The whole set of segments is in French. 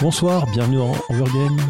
Bonsoir, bienvenue dans Overgame.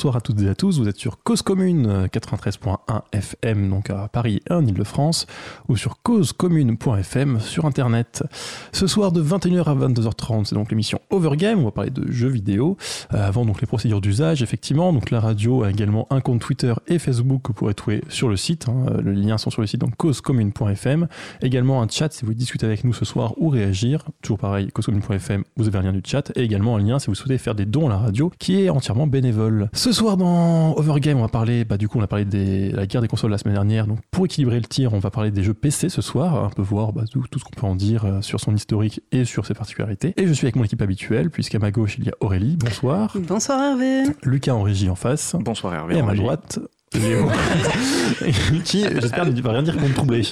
Bonsoir à toutes et à tous, vous êtes sur Cause Commune 93.1 FM, donc à Paris et en Ile-de-France, ou sur causecommune.fm sur Internet. Ce soir de 21h à 22h30, c'est donc l'émission Overgame, on va parler de jeux vidéo. Euh, avant donc les procédures d'usage, effectivement, donc la radio a également un compte Twitter et Facebook que vous pourrez trouver sur le site. Hein. Les liens sont sur le site donc causecommune.fm. Également un chat si vous voulez discuter avec nous ce soir ou réagir. Toujours pareil, causecommune.fm, vous avez un lien du chat et également un lien si vous souhaitez faire des dons à la radio qui est entièrement bénévole. Soir dans Overgame, on va parler, bah du coup on a parlé de la guerre des consoles la semaine dernière, donc pour équilibrer le tir, on va parler des jeux PC ce soir, un peu voir bah, tout, tout, ce qu'on peut en dire euh, sur son historique et sur ses particularités. Et je suis avec mon équipe habituelle, puisqu'à ma gauche il y a Aurélie, bonsoir. Bonsoir Hervé. Lucas en régie en face. Bonsoir Hervé. Et à ma droite, Léo. qui, j'espère, ne va rien dire pour me troubler.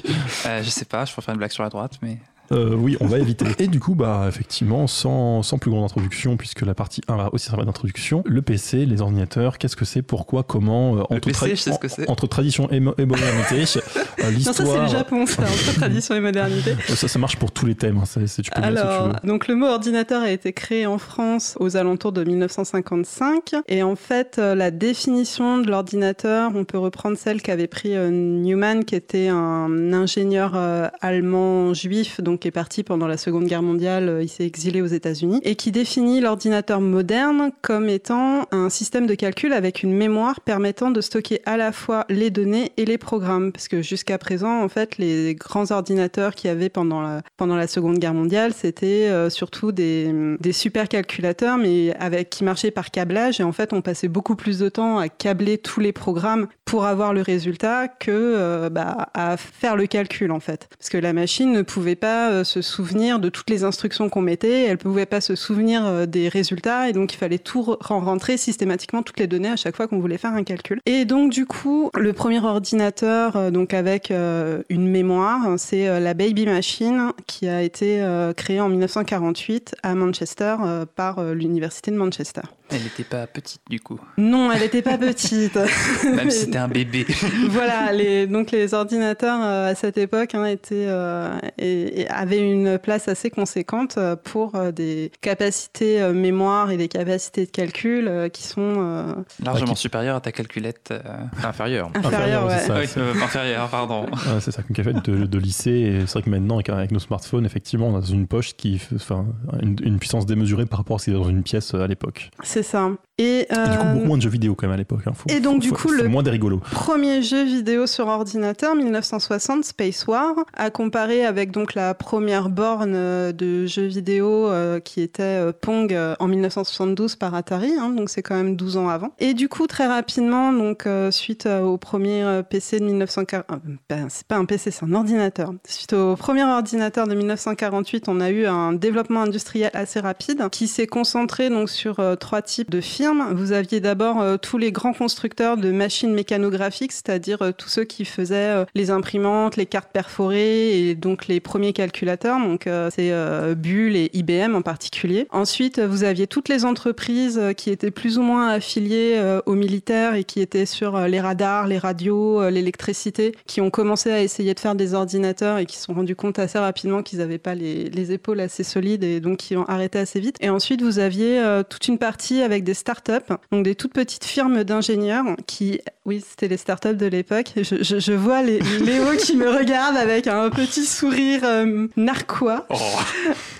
Euh, je sais pas, je préfère une blague sur la droite, mais... Euh, oui, on va éviter. Et du coup, bah, effectivement, sans, sans plus grande introduction, puisque la partie 1 va aussi servir d'introduction, le PC, les ordinateurs, qu'est-ce que c'est, pourquoi, comment, euh, Le entre, PC, je sais ce que c'est. entre tradition et, mo- et modernité, euh, Non, l'histoire. ça c'est le Japon, ça, entre tradition et modernité. Euh, Ça, ça marche pour tous les thèmes. hein, c'est- c'est- tu peux tu Alors, donc le mot ordinateur a été créé en France aux alentours de 1955 et en fait euh, la définition de l'ordinateur, on peut reprendre celle qu'avait pris euh, Newman qui était un ingénieur euh, allemand juif donc qui est parti pendant la Seconde Guerre mondiale, euh, il s'est exilé aux États-Unis et qui définit l'ordinateur moderne comme étant un système de calcul avec une mémoire permettant de stocker à la fois les données et les programmes parce que jusqu'à présent en fait les grands ordinateurs qu'il y avait pendant la pendant la Seconde Guerre mondiale, c'était euh, surtout des, des supercalculateurs, mais avec qui marchaient par câblage. Et en fait, on passait beaucoup plus de temps à câbler tous les programmes pour avoir le résultat que euh, bah, à faire le calcul, en fait. Parce que la machine ne pouvait pas euh, se souvenir de toutes les instructions qu'on mettait, elle pouvait pas se souvenir euh, des résultats, et donc il fallait tout re- rentrer systématiquement toutes les données à chaque fois qu'on voulait faire un calcul. Et donc, du coup, le premier ordinateur, euh, donc avec une mémoire, c'est la Baby Machine qui a été créée en 1948 à Manchester par l'université de Manchester. Elle n'était pas petite du coup, Non, elle n'était pas petite. même si c'était un bébé. voilà, les, donc les ordinateurs euh, à cette époque hein, étaient, euh, et, et avaient une place assez conséquente euh, pour euh, des capacités euh, mémoire et des capacités de calcul euh, qui sont euh, Largement qui- supérieure à ta calculette euh, inférieure. inférieures. Inférieur, ouais. c'est ça. Oui, euh, inférieure, pardon. Ouais, c'est ça, qu'une cafette de, de lycée. C'est vrai que maintenant, avec, avec nos smartphones, effectivement, on a dans une poche qui enfin, une, une puissance démesurée par rapport à ce qui est dans une pièce à l'époque. C'est ça. Et, Et du coup, euh, beaucoup moins de jeux vidéo quand même à l'époque. hein. Et donc, faut- du faut- coup, le- moins des rigolos. Premier jeu vidéo sur ordinateur, 1960, Space War, à comparer avec donc la première borne euh, de jeux vidéo euh, qui était euh, Pong en 1972 par Atari, hein, donc c'est quand même 12 ans avant. Et du coup, très rapidement, donc suite au premier PC de 1940, euh, ben, c'est pas un PC, c'est un ordinateur. Suite au premier ordinateur de 1948, on a eu un développement industriel assez rapide qui s'est concentré donc sur trois types de firmes. Vous aviez d'abord euh, tous les grands constructeurs de machines mécanographiques, c'est-à-dire euh, tous ceux qui faisaient euh, les imprimantes, les cartes perforées et donc les premiers calculateurs. Donc c'est Bull et IBM en particulier. Ensuite, vous aviez toutes les entreprises qui étaient plus ou moins affiliées aux militaires et qui étaient sur les radars, les radios, l'électricité, qui ont commencé à essayer de faire des ordinateurs et qui se sont rendus compte assez rapidement qu'ils n'avaient pas les, les épaules assez solides et donc qui ont arrêté assez vite. Et ensuite, vous aviez toute une partie avec des startups, donc des toutes petites firmes d'ingénieurs qui, oui, c'était les startups de l'époque. Je, je, je vois les, Léo qui me regarde avec un petit sourire euh, narquois.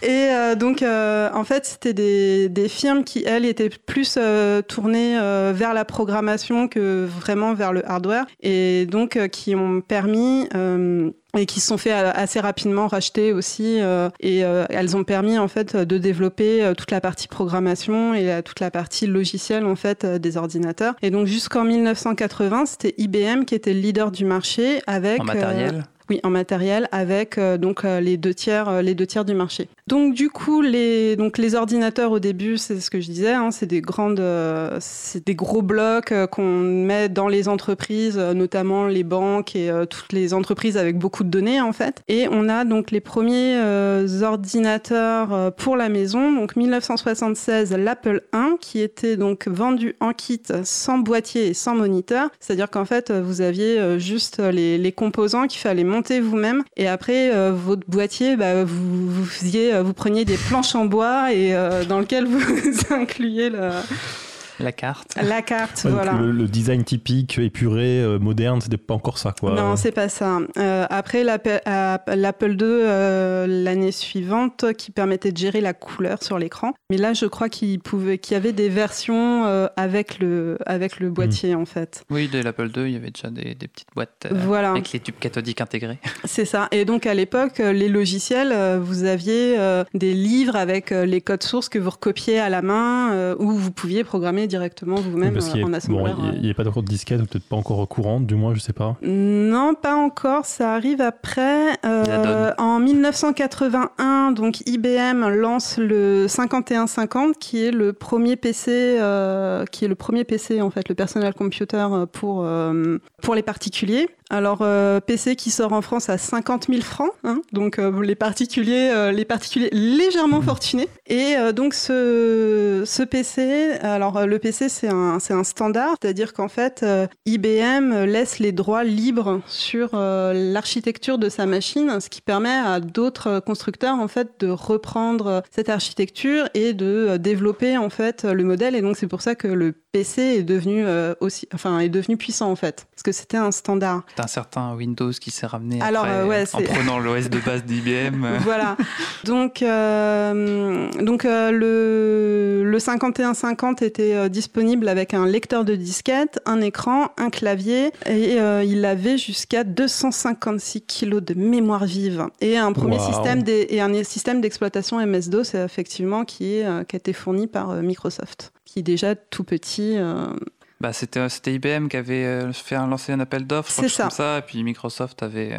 Et euh, donc, euh, en fait, c'était des, des firmes qui, elles, étaient plus euh, tournées vers la programmation que vraiment vers le hardware. Et donc, qui ont permis... et qui se sont fait euh, assez rapidement racheter aussi euh, et euh, elles ont permis en fait de développer toute la partie programmation et toute la partie logicielle en fait des ordinateurs. Et donc jusqu'en 1980 c'était IBM qui était le leader du marché avec En matériel? Oui, en matériel avec euh, donc euh, les deux tiers, euh, les deux tiers du marché. Donc du coup, les donc les ordinateurs au début, c'est ce que je disais, hein, c'est des grandes, c'est des gros blocs qu'on met dans les entreprises, notamment les banques et toutes les entreprises avec beaucoup de données en fait. Et on a donc les premiers ordinateurs pour la maison, donc 1976 l'Apple I qui était donc vendu en kit sans boîtier et sans moniteur, c'est-à-dire qu'en fait vous aviez juste les, les composants qu'il fallait monter vous-même. Et après euh, votre boîtier, bah, vous, faisiez, euh, vous preniez des planches en bois et euh, dans lequel vous incluiez le- La carte. la carte, Ouais, voilà. le, le design typique, épuré, euh, moderne, c'était pas encore ça, quoi. Non, c'est pas ça. Euh, après l'Apple II euh, l'année suivante qui permettait de gérer la couleur sur l'écran. Mais là, je crois qu'il pouvait, qu'il y avait des versions euh, avec le avec le boîtier en fait. Oui, dès l'Apple II, il y avait déjà des, des petites boîtes euh, Voilà, avec les tubes cathodiques intégrés. c'est ça. Et donc à l'époque, les logiciels, euh, vous aviez euh, des livres avec euh, les codes sources que vous recopiez à la main, euh, où vous pouviez programmer directement vous-même euh, en a- assembleur. bon, il n'y a, pas encore de disquette, ou peut-être pas encore courante, du moins, je sais pas. Non, pas encore. Ça arrive après. Euh, en 1981, donc IBM lance le 5150, qui est le premier PC, euh, qui est le premier PC en fait, le personal computer pour euh, pour les particuliers. Alors euh, PC qui sort en France à 50 000 francs, hein, donc euh, les particuliers, euh, les particuliers légèrement fortunés. Et euh, donc ce ce PC, alors euh, le PC c'est un c'est un standard, c'est-à-dire qu'en fait euh, IBM laisse les droits libres sur euh, l'architecture de sa machine, ce qui permet à d'autres constructeurs en fait de reprendre cette architecture et de euh, développer en fait le modèle. Et donc c'est pour ça que le PC est devenu euh, aussi, enfin est devenu puissant en fait, parce que c'était un standard. C'est un certain Windows qui s'est ramené Alors, après, euh, ouais, en prenant l'OS de base d'IBM. euh, voilà. Donc, euh, donc euh, le, le 5150 était euh, disponible avec un lecteur de disquette, un écran, un clavier, et euh, il avait jusqu'à 256 kilos de mémoire vive et un premier système des- et un système d'exploitation MS-DOS effectivement qui euh, qui a été fourni par euh, Microsoft, qui est déjà tout petit. Bah, c'était, IBM qui avait fait un, lancé un appel d'offres, comme ça, et puis Microsoft avait.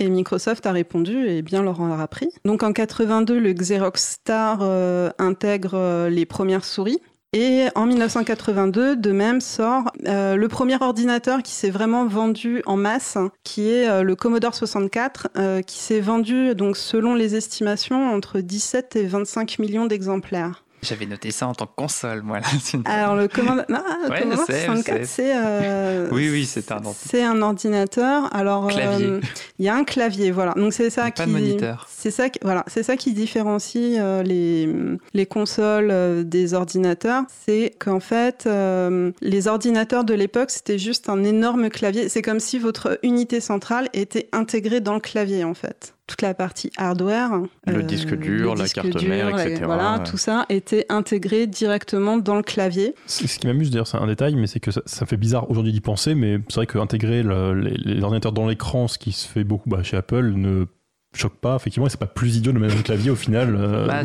Et Microsoft a répondu et bien leur en a pris. Donc en 82, le Xerox Star euh, intègre les premières souris. Et en 1982, de même, sort euh, le premier ordinateur qui s'est vraiment vendu en masse, qui est euh, le Commodore 64, euh, qui s'est vendu, donc selon les estimations, entre 17 et 25 millions d'exemplaires. J'avais noté ça en tant que console, moi. Là. Alors le Commodore, non, le Ouais, je Commodore sais, je 64, sais. c'est euh, Oui, oui, c'est un ordi- c'est un ordinateur. Alors euh, il y a un clavier, voilà. Donc c'est ça qui pas de moniteur. c'est ça, qui- voilà, c'est ça qui différencie euh, les, les consoles euh, des ordinateurs. C'est qu'en fait, euh, les ordinateurs de l'époque, c'était juste un énorme clavier. C'est comme si votre unité centrale était intégrée dans le clavier, en fait. Toute la partie hardware, Le euh, disque dur, la carte mère, etc., Voilà, ouais. tout ça était intégré directement dans le clavier. Ce qui m'amuse d'ailleurs, c'est un détail, mais c'est que ça, ça fait bizarre aujourd'hui d'y penser, mais c'est vrai qu'intégrer le- les, les ordinateurs dans l'écran, ce qui se fait beaucoup bah, chez Apple, ne choque pas. Effectivement, et c'est pas plus idiot de mettre un clavier au final. euh, Bah,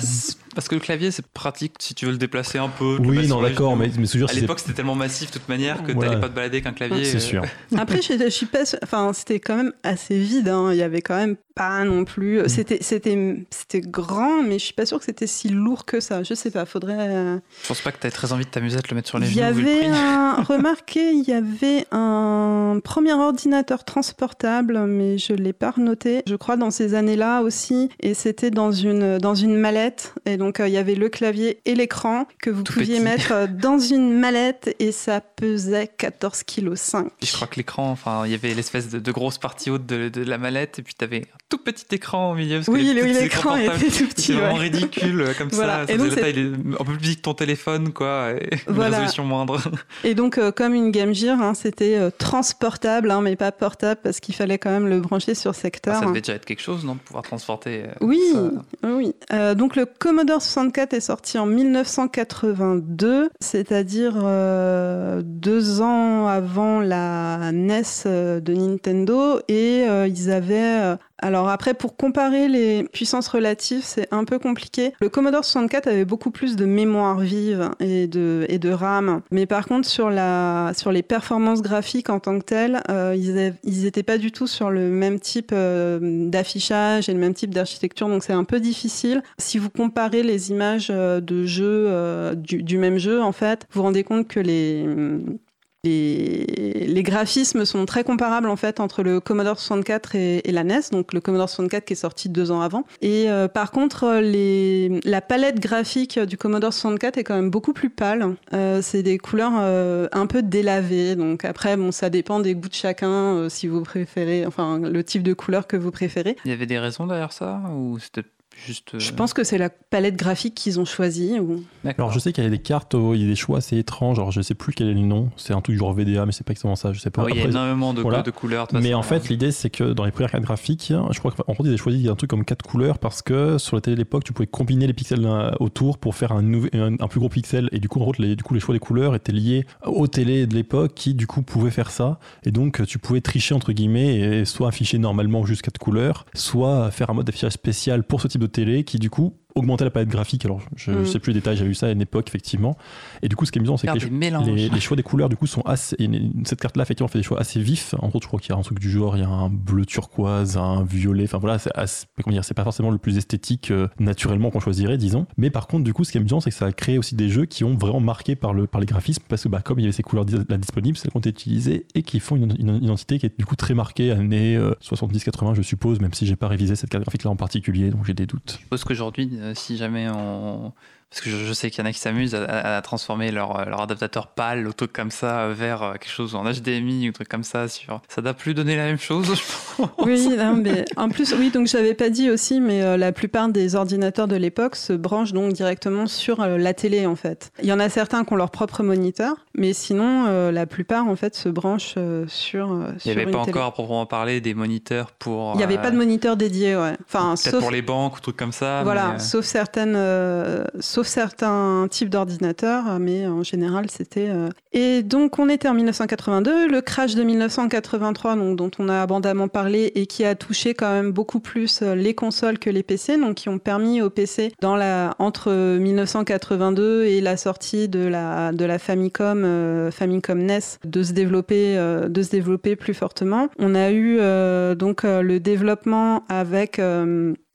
parce que le clavier, c'est pratique si tu veux le déplacer un peu. oui, non, d'accord, mais, mais ce que je veux dire, À c'est- l'époque, c'était tellement massif de toute manière que Voilà. t'allais pas te balader qu'un clavier. c'est euh, sûr. Après, je, suis pas, enfin, c'était quand même assez vide. hein. Il y avait quand même pas non plus. Mm. C'était, c'était, c'était grand, mais je suis pas sûre que c'était si lourd que ça. Je sais pas. Faudrait. euh, Je pense pas que t'aies très envie de t'amuser à te le mettre sur les Il y genoux. vu le avait un. Remarquez, il y avait un premier ordinateur transportable, mais je l'ai pas renoté. Je crois dans ces années-là aussi, et c'était dans une dans une mallette. Et donc euh, il y avait le clavier et l'écran que vous Tout pouviez petit. mettre euh, dans une mallette, et ça pesait 14 kg 5. Puis je crois que l'écran, enfin, il y avait l'espèce de, de grosse partie haute de, de la mallette, et puis t'avais un tout petit écran au milieu. Parce que Oui, l'écran était tout petit. vraiment ouais. ridicule euh, comme Voilà. ça. Et Ça donc, la taille un peu plus petit que ton téléphone, quoi, et une Voilà. résolution moindre. Et donc, euh, comme une Game Gear, hein, c'était euh, transportable, hein, mais pas portable, parce qu'il fallait quand même le brancher sur secteur. Ah, ça devait déjà être quelque chose, non, de pouvoir transporter. euh, Oui, ça. oui. Donc le Commodore 64 est sorti en 1982, c'est-à-dire euh, deux ans avant la NES euh, de Nintendo, et euh, ils avaient Alors après, pour comparer les puissances relatives, c'est un peu compliqué. Le Commodore 64 avait beaucoup plus de mémoire vive et de, et de RAM. Mais par contre, sur, la, sur les performances graphiques en tant que telles, euh, ils n'étaient pas du tout sur le même type euh, d'affichage et le même type d'architecture. Donc c'est un peu difficile. Si vous comparez les images euh, de jeux du, du, même jeu, en fait, vous vous rendez compte que les les, graphismes sont très comparables en fait entre le Commodore 64 et, la NES, donc le Commodore 64 qui est sorti deux ans avant. Et euh, par contre, la palette graphique du Commodore 64 est quand même beaucoup plus pâle. Euh, c'est des couleurs euh, un peu délavées. Donc après, bon, ça dépend des goûts de chacun, si vous préférez, enfin le type de couleur que vous préférez. Il y avait des raisons derrière ça ou c'était je pense que c'est la palette graphique qu'ils ont choisie. Ou... Alors je sais qu'il y a des cartes, oh, il y a des choix assez étranges. Alors je sais plus quel est le nom. C'est un truc genre VDA, mais c'est pas exactement ça. Je sais pas. il y a énormément de, de couleurs. mais en fait, l'idée c'est que dans les premières cartes graphiques, je crois qu'en fait ils avaient choisi un truc comme quatre couleurs parce que sur la télé de l'époque, tu pouvais combiner les pixels autour pour faire un, un, plus gros pixel. Et du coup, en fait, les, du coup, les choix des couleurs étaient liés aux télés de l'époque qui du coup pouvaient faire ça. Et donc tu pouvais tricher entre guillemets et soit afficher normalement juste quatre couleurs, soit faire un mode d'affichage spécial pour ce type de télé qui du coup augmenter la palette graphique. Alors, je ne mm. sais plus les détails, j'ai vu ça à une époque, effectivement. Et du coup, ce qui est amusant, c'est que les, les, choix des couleurs, du coup, sont assez. Cette carte-là, effectivement, fait des choix assez vifs. En gros, je crois qu'il y a un truc du genre, il y a un bleu turquoise, un violet. Enfin, voilà, c'est comment dire, c'est pas forcément le plus esthétique euh, naturellement qu'on choisirait, disons. Mais par contre, du coup, ce qui est amusant, c'est que ça a créé aussi des jeux qui ont vraiment marqué par, le, par les graphismes, parce que, bah, comme il y avait ces couleurs-là disponibles, celles qui ont été utilisées et qui font une, identité qui est du coup très marquée, années 70-80, euh, je suppose, même si j'ai pas révisé cette carte graphique-là en particulier, donc j'ai des doutes. Je suppose qu'aujourd'hui, euh, si jamais on parce que je, sais qu'il y en a qui s'amusent à, transformer leur, leur, adaptateur PAL ou truc comme ça vers euh, quelque chose en HDMI ou truc comme ça. Sur... Ça doit plus donner la même chose, je pense. Oui, mais en plus, oui, donc j'avais pas dit aussi, mais euh, la plupart des ordinateurs de l'époque se branchent donc directement sur euh, la télé en fait. Il y en a certains qui ont leur propre moniteur, mais sinon la plupart en fait se branchent sur. Il n'y avait pas encore à proprement parler des moniteurs pour. Il n'y avait pas de moniteur dédié, ouais. Enfin, Peut-être pour les banques ou trucs comme ça. Voilà, sauf certaines sauf certains types d'ordinateurs, mais en général, c'était. Euh, et donc, on était en 1982, le crash de 1983, donc, dont on a abondamment parlé et qui a touché quand même beaucoup plus euh, les consoles que les PC, donc qui ont permis aux PC, dans la, entre 1982 et la sortie de la, de la Famicom, euh, Famicom NES, de se développer, de se développer plus fortement. On a eu donc le développement avec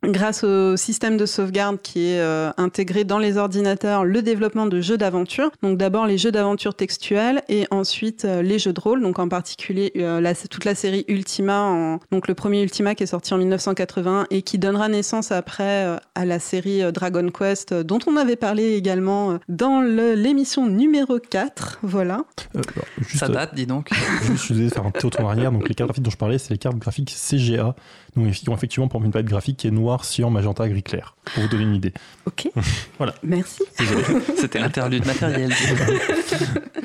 grâce au système de sauvegarde qui est euh, intégré dans les ordinateurs, le développement de jeux d'aventure. Donc d'abord les jeux d'aventure textuels et ensuite euh, les jeux de rôle. Donc en particulier euh, la, toute la série Ultima, en, donc le premier Ultima qui est sorti en 1981 et qui donnera naissance après à la série Dragon Quest dont on avait parlé également dans l'émission numéro 4. Voilà. Ça date, dis donc. Juste, je vais faire un petit retour en arrière. Donc les cartes graphiques dont je parlais, c'est les cartes graphiques CGA. Donc ils ont effectivement pour une palette graphique qui est noire noir, cyan, magenta, gris clair. Pour vous donner une idée. Ok. voilà. Merci. C'était l'interlude matériel.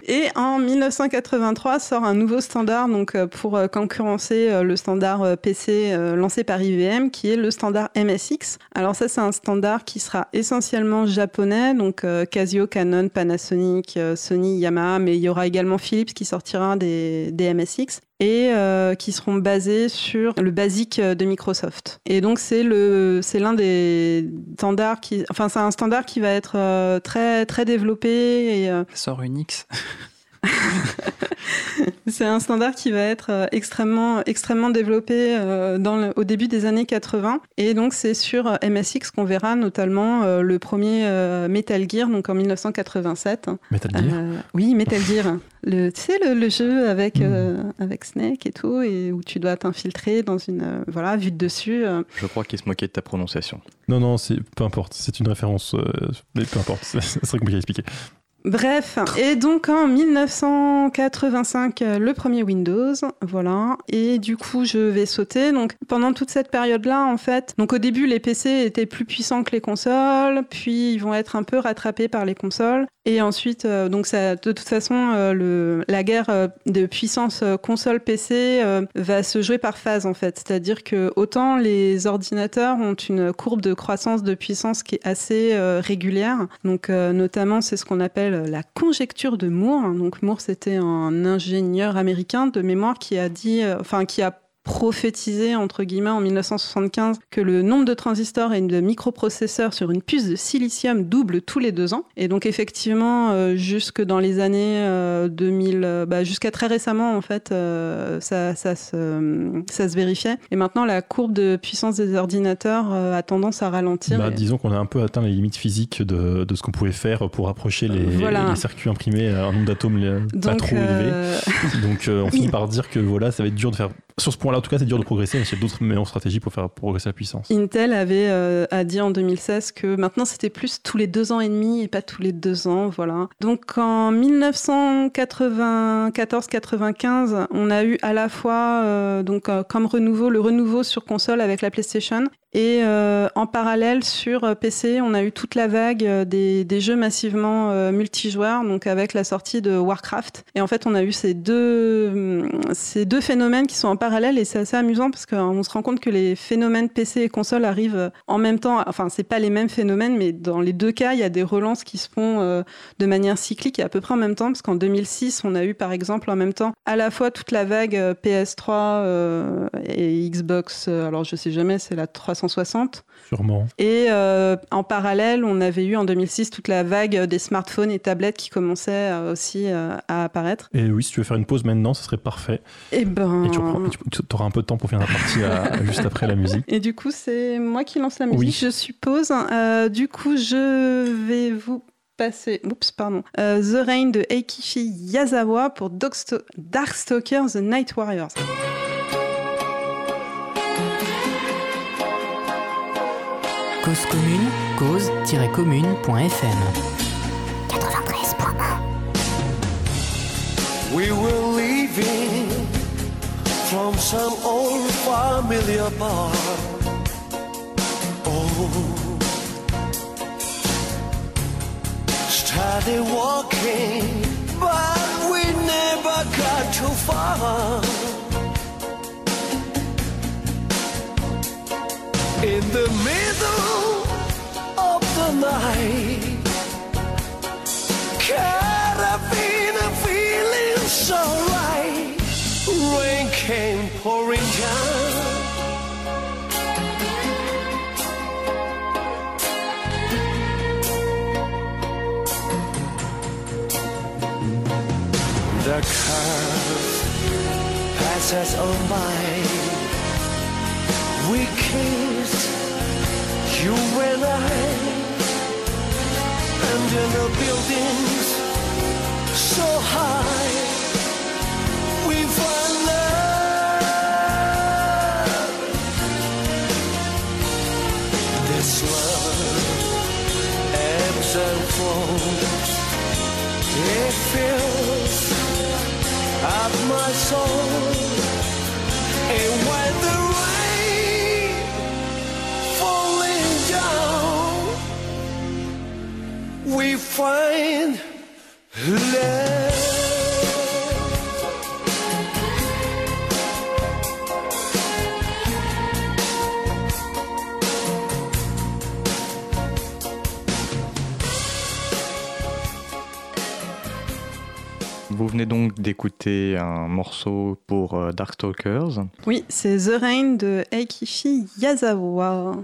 Et en 1983 sort un nouveau standard donc euh, pour euh, concurrencer euh, le standard PC lancé par IBM qui est le standard MSX. Alors ça c'est un standard qui sera essentiellement japonais donc Casio, Canon, Panasonic, Sony, Yamaha mais il y aura également Philips qui sortira des, des MSX et euh, qui seront basés sur le basique de Microsoft. Et donc c'est le c'est l'un des standards qui enfin c'est un standard qui va être euh, très très développé et euh... sort Unix. c'est un standard qui va être euh, extrêmement, extrêmement développé euh, dans le, au début des années 80. Et donc, c'est sur euh, MSX qu'on verra notamment le premier Metal Gear, donc en 1987. Metal Gear? Oui, Metal Gear. Le, tu sais, le, jeu avec, hmm. avec Snake et tout, et où tu dois t'infiltrer dans une. voilà, vue de dessus. Je crois qu'il se moquait de ta prononciation. Non, non, peu importe. C'est une référence. mais peu importe. C'est très compliqué à expliquer. Bref, et donc en 1985, euh, le premier Windows, voilà. Et du coup, je vais sauter. Donc pendant toute cette période-là, en fait, donc au début, les PC étaient plus puissants que les consoles, puis ils vont être un peu rattrapés par les consoles. Et ensuite, euh, donc ça, de toute façon, euh, le, la guerre de puissance console-PC va se jouer par phase, en fait. C'est-à-dire que autant les ordinateurs ont une courbe de croissance de puissance qui est assez régulière. Donc notamment, c'est ce qu'on appelle la conjecture de Moore. Donc Moore, c'était un ingénieur américain de mémoire qui a dit, euh, enfin qui a prophétisé, entre guillemets, en 1975, que le nombre de transistors et de microprocesseurs sur une puce de silicium double tous les deux ans. Et donc, effectivement, euh, jusque dans les années 2000, euh, bah, jusqu'à très récemment, en fait, ça, ça, se, ça se vérifiait. Et maintenant, la courbe de puissance des ordinateurs a tendance à ralentir. Bah, disons qu'on a un peu atteint les limites physiques de, de ce qu'on pouvait faire pour approcher les, les circuits imprimés à un nombre d'atomes pas trop élevé. Donc, on finit par dire que voilà, ça va être dur de faire. Sur ce point-là, en tout cas, c'est dur de progresser, mais il y a d'autres meilleures stratégies pour faire progresser la puissance. Intel avait euh, a dit en 2016 que maintenant c'était plus tous les deux ans et demi et pas tous les deux ans, voilà. Donc en 1994-95, on a eu à la fois euh, donc euh, comme renouveau le renouveau sur console avec la PlayStation et euh, en parallèle, sur PC, on a eu toute la vague des, jeux massivement multijoueurs, donc avec la sortie de Warcraft. Et en fait, on a eu ces deux, ces deux phénomènes qui sont en parallèle, et c'est assez amusant parce qu'on se rend compte que les phénomènes PC et console arrivent en même temps. Enfin, c'est pas les mêmes phénomènes, mais dans les deux cas, il y a des relances qui se font de manière cyclique et à peu près en même temps, parce qu'en 2006, on a eu par exemple en même temps à la fois toute la vague PS3 et Xbox. Alors, je sais jamais, c'est la 360 360. Sûrement. Et euh, en parallèle, on avait eu en 2006 toute la vague des smartphones et tablettes qui commençaient euh, aussi euh, à apparaître. Et oui, si tu veux faire une pause maintenant, ce serait parfait. Et eh ben. Et tu, auras un peu de temps pour faire la partie juste après la musique. Et du coup, c'est moi qui lance la musique, je suppose. du coup, je vais vous passer, oups, pardon, The Rain de Eikichi Yazawa pour Darkstalkers The Night Warriors. Cause commune, cause-commune.fm 93.1 We were leaving from some old familiar bar. Oh, walking, but we never got too far. In the middle of the night. Carabiner feeling so right. Rain came pouring down. The car passes on by you and I, under the buildings so high. We found love. This love ebbs and flows. It fills up my soul. We find love. Vous venez donc d'écouter un morceau pour euh, Darkstalkers. Oui, c'est The Rain de Eikichi Yazawa.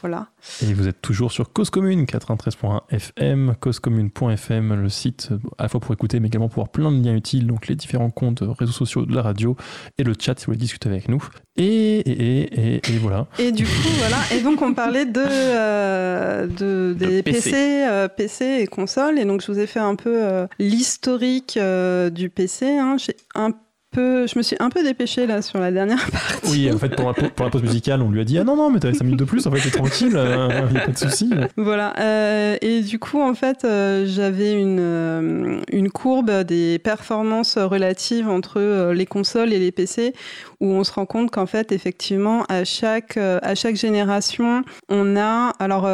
Voilà. Et vous êtes toujours sur Cause Commune 93.1 FM, causecommune.fm, le site à la fois pour écouter mais également pour avoir plein de liens utiles, donc les différents comptes réseaux sociaux de la radio et le chat si vous voulez discuter avec nous. Et, et, et, et voilà. Et du coup, voilà. Et donc on parlait de, euh, de des PC, PC, euh, et consoles. Et donc je vous ai fait un peu euh, l'historique du PC. Hein. J'ai un je me suis un peu dépêchée là sur la dernière partie. Oui, en fait, pour la, pause musicale, on lui a dit Ah non, non, mais t'avais 5 minutes de plus, en fait, t'es tranquille, il euh, a pas de souci. Voilà. Euh, et du coup, en fait, euh, j'avais une, une courbe des performances relatives entre les consoles et les PC où on se rend compte qu'en fait, effectivement, à chaque, à chaque génération, on a. Alors,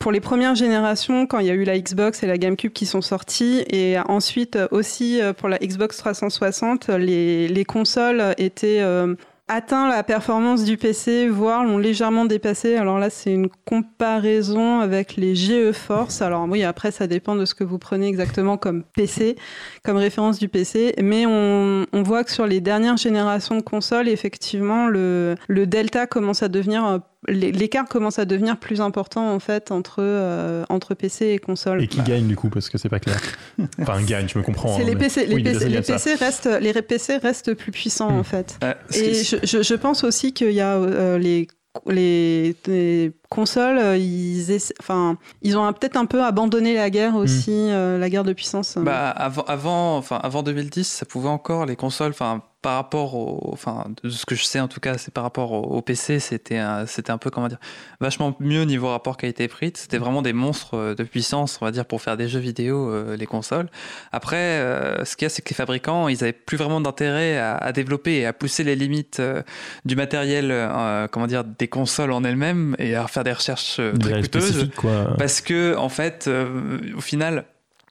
pour les premières générations, quand il y a eu la Xbox et la GameCube qui sont sorties, et ensuite aussi euh, pour la Xbox 360, les, les consoles étaient euh, atteint la performance du PC, voire l'ont légèrement dépassé. Alors là, c'est une comparaison avec les GeForce. Alors oui, après, ça dépend de ce que vous prenez exactement comme PC, comme référence du PC. Mais on, voit que sur les dernières générations de consoles, effectivement, le, le delta commence à devenir euh, l'écart commence à devenir plus important en fait entre euh, entre PC et console. Et qui gagne du coup parce que c'est pas clair. Enfin gagne, je me comprends. C'est hein, les mais- PC, les oui, PC, les restent les PC restent plus puissants Hmm. en fait. Euh, Et je, je- je pense aussi qu'il y a euh, les, les, les consoles, euh, ils, essa- enfin, ils ont peut-être un peu abandonné la guerre aussi, euh, la guerre de puissance. Bah, avant, avant, enfin, avant 2010, ça pouvait encore, les consoles, enfin, par rapport au, enfin, de ce que je sais en tout cas, c'est par rapport au, au PC, c'était un, c'était un peu, comment dire, vachement mieux niveau rapport qualité-prix. C'était vraiment des monstres euh, de puissance, on va dire, pour faire des jeux vidéo, euh, les consoles. Après, euh, ce qu'il y a, c'est que les fabricants, ils avaient plus vraiment d'intérêt à, à développer et à pousser les limites euh, du matériel, euh, comment dire, des consoles en elles-mêmes et à faire des recherches euh, très Des coûteuses. quoi. Parce que, en fait, euh, au final,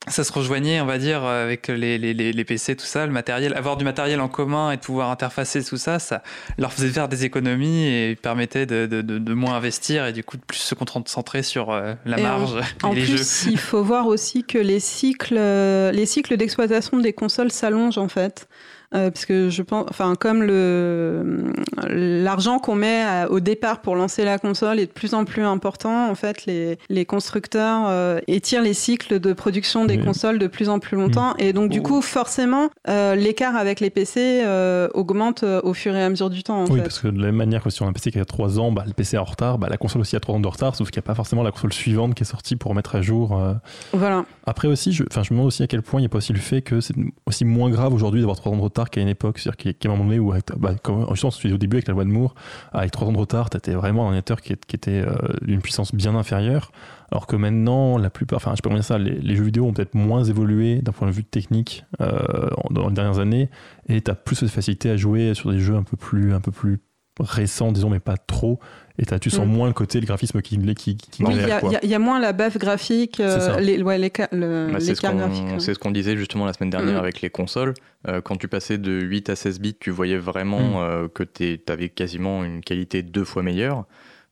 ça se rejoignait, on va dire, avec les, les, les, les PC, tout ça, le matériel. Avoir du matériel en commun et pouvoir interfacer tout ça, ça leur faisait faire des économies et permettait de, de, de, de moins investir et du coup de plus se concentrer sur euh, la Et marge En et les plus, jeux. il faut voir aussi que les cycles, les cycles d'exploitation des consoles s'allongent en fait. Euh, parce que je pense, enfin, comme le l'argent qu'on met à- au départ pour lancer la console est de plus en plus important, en fait, les, les constructeurs euh, étirent les cycles de production des Oui. consoles de plus en plus longtemps, et donc du Ouh. coup, forcément, euh, l'écart avec les PC euh, augmente euh, au fur et à mesure du temps. En Oui, fait. parce que de la même manière que sur un PC qui a 3 ans, bah, le PC est en retard, bah, la console aussi a 3 ans de retard, sauf qu'il n'y a pas forcément la console suivante qui est sortie pour mettre à jour. euh. Voilà. Après aussi, je, je me demande aussi à quel point il n'y a pas aussi le fait que c'est aussi moins grave aujourd'hui d'avoir 3 ans de retard qu'à une époque. C'est-à-dire qu'il y a- un moment donné où, avec bah, comme, disais au début avec la loi de Moore, avec 3 ans de retard, tu étais vraiment un ordinateur qui, était euh, d'une puissance bien inférieure. Alors que maintenant, la plupart, enfin, je sais pas dire ça, les, jeux vidéo ont peut-être moins évolué d'un point de vue technique euh, dans les dernières années, et tu as plus de facilité à jouer sur des jeux un peu plus, un peu plus récents, disons, mais pas trop. Et tu sens Mm. moins le côté, le graphisme qui, qui, qui Oui, il y, a- y moins la baffe graphique, euh, C'est ça. les, ouais, l'écart le- Bah, c'est ce graphique. qu'on ouais. c'est ce qu'on disait justement la semaine dernière Mhm. avec les consoles. Euh, quand tu passais de 8 à 16 bits, tu voyais vraiment Mhm. euh, que tu avais quasiment une qualité deux fois meilleure.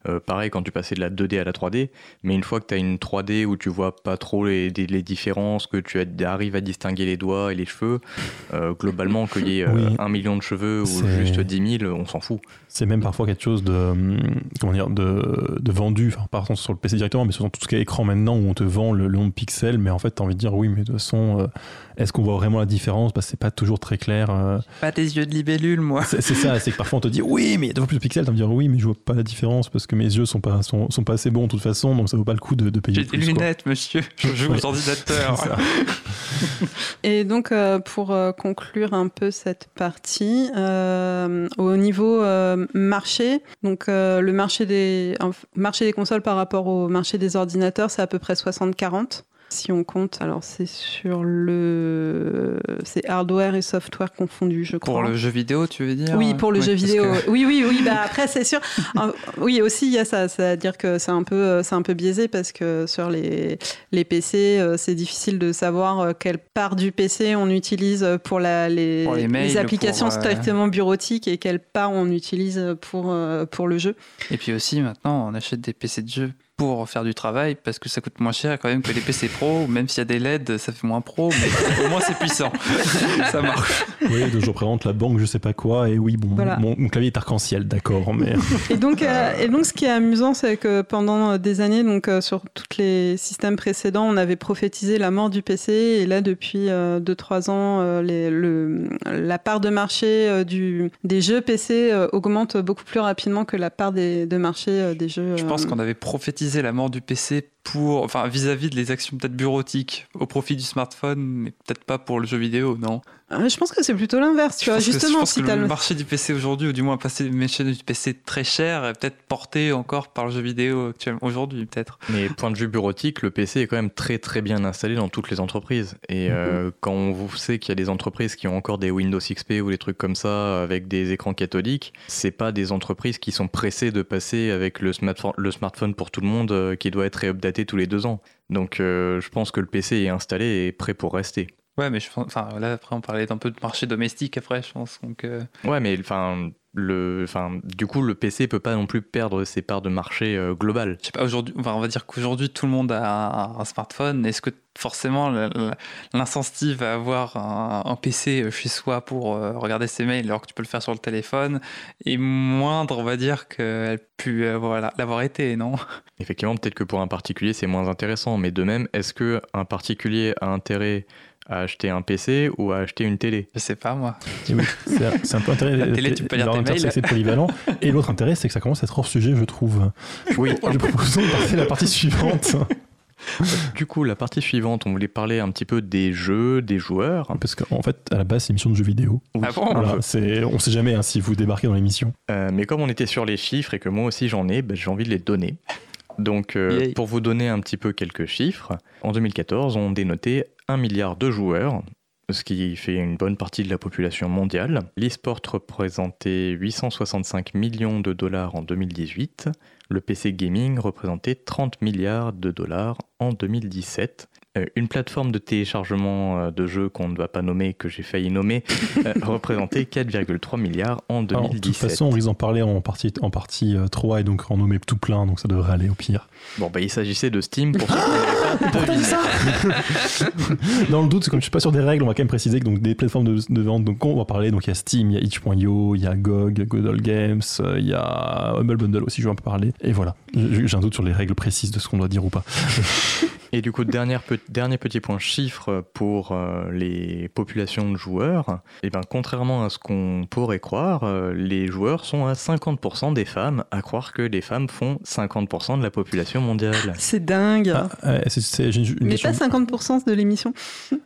Euh, pareil quand tu passais de la 2D à la 3D, mais une fois que tu as une 3D où tu vois pas trop les, différences, que tu arrives à distinguer les doigts et les cheveux, euh, globalement qu'il y ait euh, Oui. un million de cheveux ou juste 10 000, on s'en fout. C'est même parfois quelque chose de, hum, comment dire, de, de vendu, enfin, pas forcément sur le PC directement, mais sur tout ce qui est écran maintenant où on te vend le, le nombre de pixels, mais en fait, tu as envie de dire oui, mais de toute façon, euh, est-ce qu'on voit vraiment la différence? Parce que c'est pas toujours très clair. euh. Pas des yeux de libellule, moi. C'est c'est ça, c'est que parfois on te dit oui, mais il y a deux fois plus de pixels, tu vas me dire oui, mais je vois pas la différence parce que mes yeux sont pas, sont, sont pas assez bons de toute façon, donc ça vaut pas le coup de, de payer J'ai des quoi. lunettes, monsieur. Je joue aux ordinateurs. Et donc, euh, pour euh, conclure un peu cette partie, euh, au niveau euh, marché, donc euh, le marché des, marché des consoles par rapport au marché des ordinateurs, c'est à peu près 60-40. Si on compte, alors c'est sur le. C'est hardware et software confondus, je crois. Pour le jeu vidéo, tu veux dire Oui, pour le jeu vidéo. que- Oui, oui, oui. Bah après, c'est sûr. Euh, oui, aussi il y a ça. C'est-à-dire que c'est un peu, euh, un peu biaisé parce que sur les les PC, euh, c'est difficile de savoir euh, quelle part du PC on utilise pour la les, Pour les mails, applications pour, euh, strictement bureautiques et quelle part on utilise pour euh, pour le jeu. Et puis aussi, maintenant, on achète des PC de jeu pour faire du travail parce que ça coûte moins cher quand même que les PC pro. Même s'il y a des LED, ça fait moins pro, mais au moins c'est puissant. ça marche. Oui, donc je représente la banque, je sais pas quoi, et oui, bon, Voilà. mon, mon clavier est arc-en-ciel, d'accord, mais. Et donc, euh, et donc, ce qui est amusant, c'est que pendant euh, des années, donc euh, sur tous les systèmes précédents, on avait prophétisé la mort du PC, et là, depuis 2-3 ans, euh, les- le, la part de marché euh, du, des jeux PC euh, augmente beaucoup plus rapidement que la part des, de marché euh, des jeux. Je pense qu'on avait prophétisé la mort du PC pour, enfin, vis-à-vis de les actions peut-être bureautiques au profit du smartphone, mais peut-être pas pour le jeu vidéo, non? Euh, Je pense que c'est plutôt l'inverse, tu vois. que- Justement, je pense si que t'as le marché du PC aujourd'hui, ou du moins passer le marché du PC très cher, est peut-être porté encore par le jeu vidéo actuellement aujourd'hui, peut-être. Mais point de vue bureautique, le PC est quand même très très bien installé dans toutes les entreprises. Et euh, quand on vous sait qu'il y a des entreprises qui ont encore des Windows XP ou des trucs comme ça avec des écrans cathodiques, c'est pas des entreprises qui sont pressées de passer avec le smartphone, le smartphone pour tout le monde euh, qui doit être réupdaté tous les deux ans. Donc euh, je pense que le PC est installé et prêt pour rester. Ouais, mais je pense, enfin, là, après, on parlait d'un peu de marché domestique après, je pense. Donc, euh, Ouais, mais enfin, le, enfin, du coup, le PC peut pas non plus perdre ses parts de marché euh, globales. Je sais pas, aujourd'hui, enfin, on va dire qu'aujourd'hui tout le monde a un, un smartphone. Est-ce que forcément l'incentive à avoir un, un PC chez soi pour euh, regarder ses mails alors que tu peux le faire sur le téléphone est moindre, on va dire, qu'elle pu euh, voilà, l'avoir été, non? Effectivement, peut-être que pour un particulier, c'est moins intéressant, mais de même, est-ce que un particulier a intérêt à acheter un PC ou à acheter une télé Je sais pas moi. Oui, c'est un peu intérêt. La télé, tu peux lire tes mails. c'est polyvalent. Et l'autre intérêt, c'est que ça commence à être hors sujet, je trouve. Oui. Je propose de passer à la partie suivante. Du coup, la partie suivante, on voulait parler un petit peu des jeux, des joueurs. Parce qu'en fait, à la base, c'est une émission de jeux vidéo. Ah bon? Voilà, c'est, on sait jamais hein, si vous débarquez dans l'émission. Euh, mais comme on était sur les chiffres et que moi aussi j'en ai, ben, j'ai envie de les donner. Donc, euh, pour vous donner un petit peu quelques chiffres, en 2014, on dénotait 1 milliard de joueurs, ce qui fait une bonne partie de la population mondiale. L'e-sport représentait 865 millions de dollars en 2018. Le PC gaming représentait 30 milliards de dollars en 2017. Euh, Une plateforme de téléchargement euh, de jeux qu'on ne va pas nommer, que j'ai failli nommer, euh, représentait 4,3 milliards en Alors, de toute 2017. façon, on risque d'en parler en partie, en partie euh, 3 et donc en nommer tout plein, donc ça devrait aller au pire. Bon, bah, il s'agissait de Steam pour ceux qui n'avaient pas deviné. Dans le doute, comme je suis pas sûr des règles, on va quand même préciser que donc, des plateformes de, de vente, donc on va parler, donc il y a Steam, il y a itch.io, il y a GOG, Godol Games, il y a Humble Bundle aussi, je vais un peu parler. Et voilà, j'ai un doute sur les règles précises de ce qu'on doit dire ou pas. Et du coup, dernière pe- dernier petit point chiffre pour euh, les populations de joueurs. Et ben, contrairement à ce qu'on pourrait croire, euh, les joueurs sont à 50% des femmes, à croire que les femmes font 50% de la population mondiale. C'est dingue. Ah, euh, une, une Mais question. pas 50% de l'émission.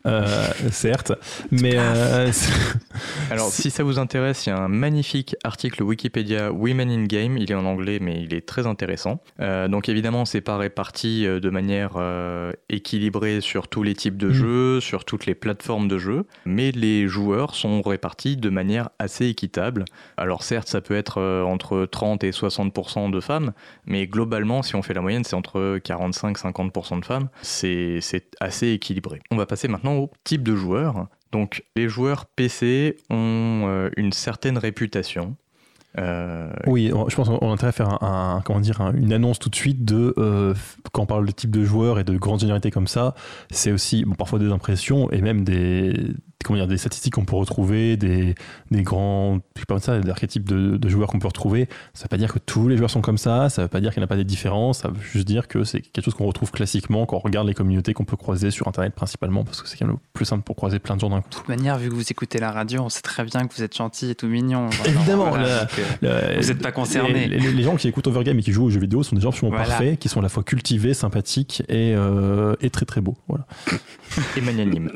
Euh, certes, mais euh, Alors, si ça vous intéresse, il y a un magnifique article Wikipédia Women in Game. Il est en anglais, mais il est très intéressant. Euh, donc, évidemment, c'est pas réparti de manière euh, équilibrée sur tous les types de Mm. jeux, sur toutes les plateformes de jeux, mais les joueurs sont répartis de manière assez équitable. Alors, certes, ça peut être euh, entre 30 et 60% de femmes, mais globalement, si on fait la moyenne, c'est entre 45-50% de femmes. C'est c'est assez équilibré. On va passer maintenant au type de joueurs. Donc, les joueurs PC ont euh, une certaine réputation. Euh, oui, je pense qu'on a intérêt à faire dire, un- une annonce tout de suite de euh, quand on parle de type de joueur et de grandes généralités comme ça, c'est aussi parfois des impressions et même des comment dire, des statistiques qu'on peut retrouver, des, des grands, je sais pas ça, des archétypes de, de joueurs qu'on peut retrouver. Ça veut pas dire que tous les joueurs sont comme ça, ça veut pas dire qu'il n'y en a pas des différences, ça veut juste dire que c'est quelque chose qu'on retrouve classiquement quand on regarde les communautés qu'on peut croiser sur Internet principalement, parce que c'est quand même le plus simple pour croiser plein de gens d'un coup. De toute manière, vu que vous écoutez la radio, on sait très bien que vous êtes gentil et tout mignon. Genre, Évidemment, voilà, euh, Le- Vous êtes pas concernés. Les, les- les gens qui écoutent Overgame et qui jouent aux jeux vidéo sont des gens absolument Voilà. parfaits, qui sont à la fois cultivés, sympathiques et, euh, et très très beaux. Voilà. et magnanime.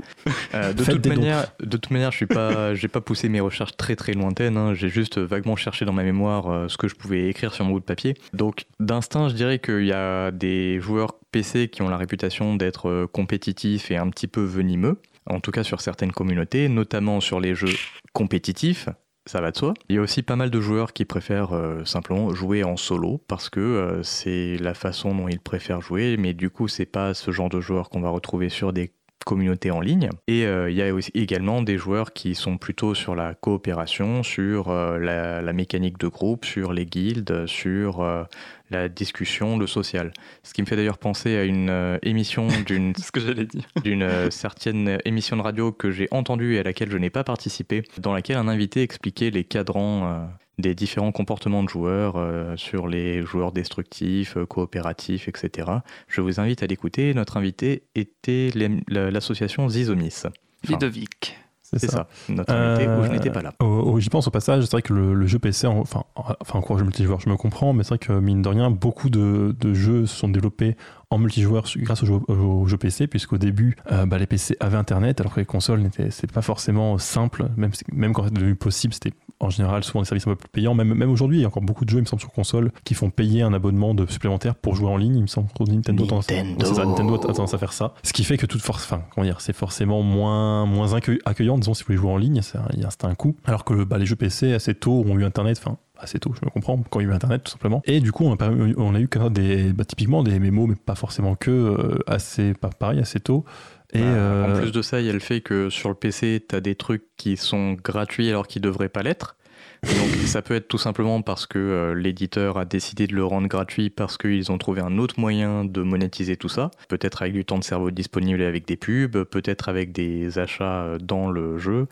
Euh, de, Faites toute des dons. De toute manière, je suis pas, j'ai pas poussé mes recherches très très lointaines. hein. J'ai juste vaguement cherché dans ma mémoire euh, ce que je pouvais écrire sur mon bout de papier. Donc, d'instinct, je dirais qu'il y a des joueurs PC qui ont la réputation d'être euh, compétitifs et un petit peu venimeux. En tout cas, sur certaines communautés, notamment sur les jeux compétitifs. Ça va de soi. Il y a aussi pas mal de joueurs qui préfèrent euh, simplement jouer en solo parce que c'est la façon dont ils préfèrent jouer, mais du coup, c'est pas ce genre de joueurs qu'on va retrouver sur des communautés en ligne. Et euh, il y a aussi également des joueurs qui sont plutôt sur la coopération, sur euh, la, la mécanique de groupe, sur les guildes, sur euh, la discussion, le social. Ce qui me fait d'ailleurs penser à une émission d'une ce que j'allais dire. d'une certaine émission de radio que j'ai entendue et à laquelle je n'ai pas participé, dans laquelle un invité expliquait les cadrans des différents comportements de joueurs euh, sur les joueurs destructifs, euh, coopératifs, etc. Je vous invite à l'écouter. Notre invité était l'association Zizomis. Enfin, Ludovic. c'est ça. notre invité où je n'étais pas là. Euh, au- au- J'y pense au passage, c'est vrai que le, le jeu PC, en- enfin, enfin encore jeu multijoueur, je me comprends, mais c'est vrai que mine de rien, beaucoup de, de jeux se sont développés en multijoueur grâce aux jeux, aux jeux PC, puisqu'au début, euh, bah, les PC avaient Internet, alors que les consoles n'étaient pas forcément simple, même, même quand c'est devenu possible, c'était en général souvent des services un peu plus payants. Même, même aujourd'hui, il y a encore beaucoup de jeux, il me semble, sur console, qui font payer un abonnement de supplémentaire pour jouer en ligne. Il me semble que Nintendo, tendance- Nintendo. ça, Nintendo a tendance à faire ça. Ce qui fait que toute force, enfin, comment dire, c'est forcément moins, moins accueil- accueillant, disons, si vous voulez jouer en ligne, c'est un, c'est un coût. Alors que bah, les jeux PC assez tôt ont eu Internet, enfin, assez tôt, je me comprends, quand il y a eu Internet, tout simplement. Et du coup, on a, pas- on a eu des, bah, typiquement des mémos, mais pas forcément que, euh, assez, pas pareil, assez tôt. Et, Bah, euh, En plus de ça, il y a le fait que sur le PC, tu as des trucs qui sont gratuits alors qu'ils devraient pas l'être. Donc ça peut être tout simplement parce que euh, l'éditeur a décidé de le rendre gratuit parce qu'ils ont trouvé un autre moyen de monétiser tout ça. Peut-être avec du temps de cerveau disponible et avec des pubs, peut-être avec des achats euh, dans le jeu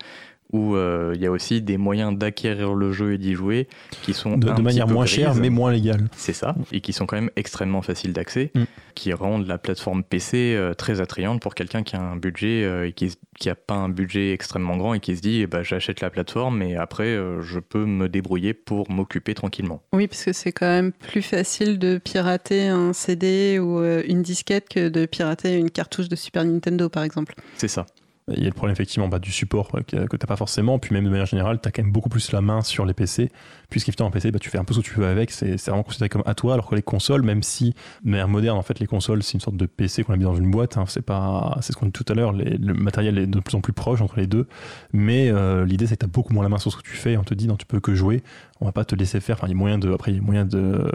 où euh, il y a aussi des moyens d'acquérir le jeu et d'y jouer qui sont De, un de petit manière peu moins chère, mais moins légale. C'est ça, et qui sont quand même extrêmement faciles d'accès, Mm. qui rendent la plateforme PC euh, très attrayante pour quelqu'un qui a un budget euh, et qui qui a pas un budget extrêmement grand et qui se dit eh ben, j'achète la plateforme et après euh, je peux me débrouiller pour m'occuper tranquillement. Oui, parce que c'est quand même plus facile de pirater un CD ou euh, une disquette que de pirater une cartouche de Super Nintendo, par exemple. C'est ça. Il y a le problème effectivement bah, du support euh, que, que t'as pas forcément, puis même de manière générale, tu as quand même beaucoup plus la main sur les PC, puisqu'effectivement en PC, bah, tu fais un peu ce que tu veux avec, c'est vraiment considéré comme à toi, alors que les consoles, même si de manière moderne, en fait, les consoles, c'est une sorte de PC qu'on a mis dans une boîte, hein, c'est pas, c'est ce qu'on dit tout à l'heure, le matériel est de plus en plus proche entre les deux, mais euh, l'idée c'est que tu as beaucoup moins la main sur ce que tu fais, on te dit non, tu peux que jouer, on va pas te laisser faire, enfin il y a moyen de, après il y a moyen de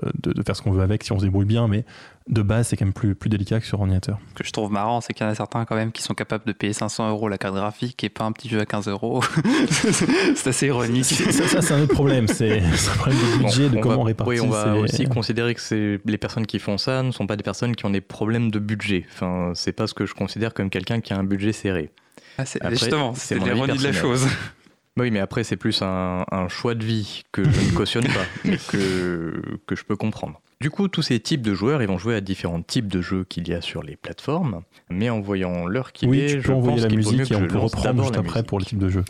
faire ce qu'on veut avec si on se débrouille bien, mais de base c'est quand même plus, plus délicat que sur ordinateur. Ce que je trouve marrant, c'est qu'il y en a certains quand même qui sont capables de payer 500 euros la carte graphique et pas un petit jeu à 15 euros. c'est assez ironique. ça, ça, c'est un autre problème, c'est un problème de budget, Bon, de on comment va- on répartit. Oui, on va ces- aussi considérer que c'est- les personnes qui font ça ne sont pas des personnes qui ont des problèmes de budget. Enfin, c'est pas ce que je considère comme quelqu'un qui a un budget serré. Ah, Après, justement, c'est l'ironie de la chose. Oui, mais après, c'est plus un, un choix de vie que je ne cautionne pas, mais que, que je peux comprendre. Du coup, tous ces types de joueurs, ils vont jouer à différents types de jeux qu'il y a sur les plateformes, mais en voyant l'heure qu'il Oui, est, tu je peux envoyer pense la qu'il vaut mieux musique que et on peut reprendre juste après musique. pour le type de jeu.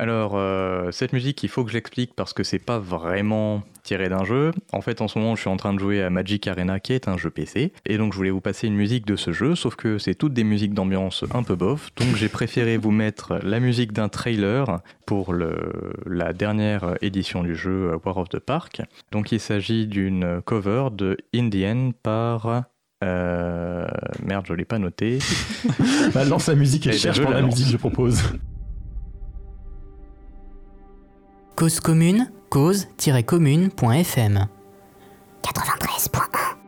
Alors, euh, cette musique, il faut que je l'explique parce que c'est pas vraiment tiré d'un jeu. En fait, en ce moment, je suis en train de jouer à Magic Arena, qui est un jeu PC. Et donc, je voulais vous passer une musique de ce jeu, sauf que c'est toutes des musiques d'ambiance un peu bof. Donc, j'ai préféré vous mettre la musique d'un trailer pour le, la dernière édition du jeu War of the Park. Donc, il s'agit d'une cover de Indian par. euh, merde, je l'ai pas noté. Bah, lance la musique et Eh ben, cherche pour la musique, je propose. Cause commune, cause-commune.fm 93.1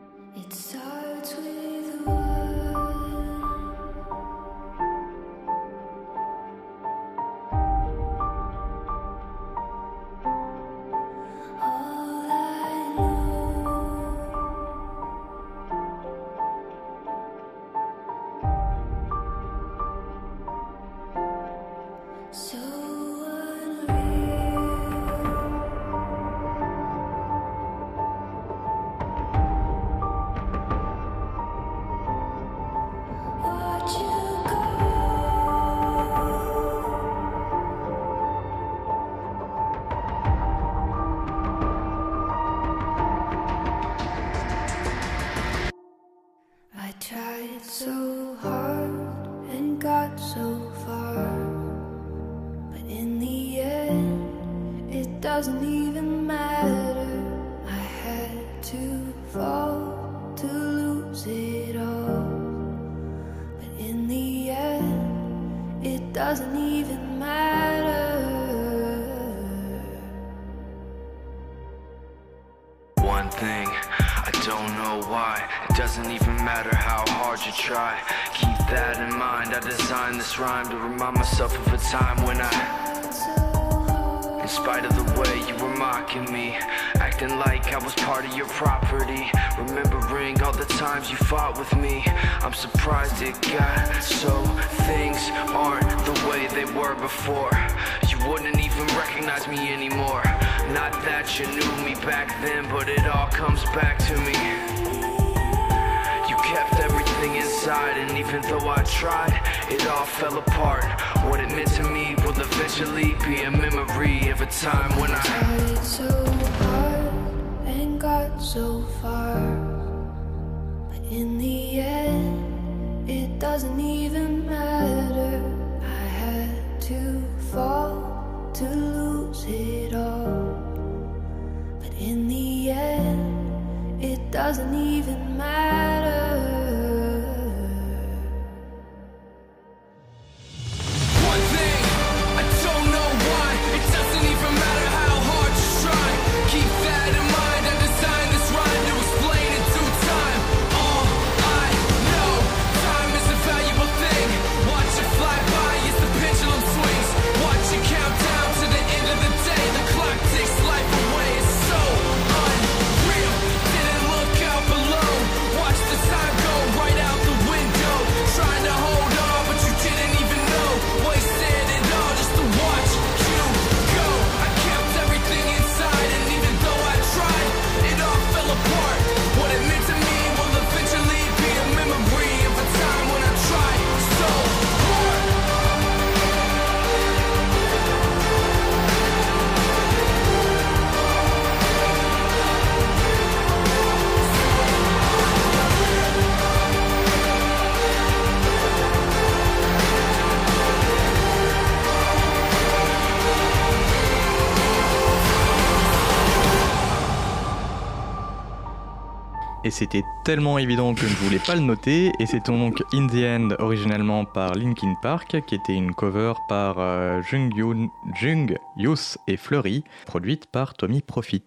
c'était tellement évident que je ne voulais pas le noter. Et c'est donc In the End, originellement par Linkin Park, qui était une cover par euh, Jung, Yoon- Jung, Yus et Fleury, produite par Tommy Profit.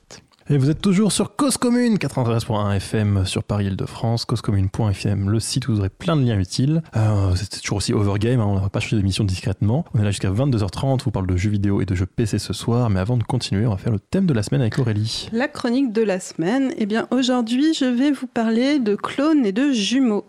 Et vous êtes toujours sur Cause Commune, 93.1 FM sur Paris-Île-de-France, causecommune.fm, le site où vous aurez plein de liens utiles. Euh, c'est toujours aussi Overgame, hein, on va pas changer d'émission discrètement. On est là jusqu'à 22h30, on vous parle de jeux vidéo et de jeux PC ce soir, mais avant de continuer, on va faire le thème de la semaine avec Aurélie. La chronique de la semaine. Eh bien, aujourd'hui, je vais vous parler de clones et de jumeaux.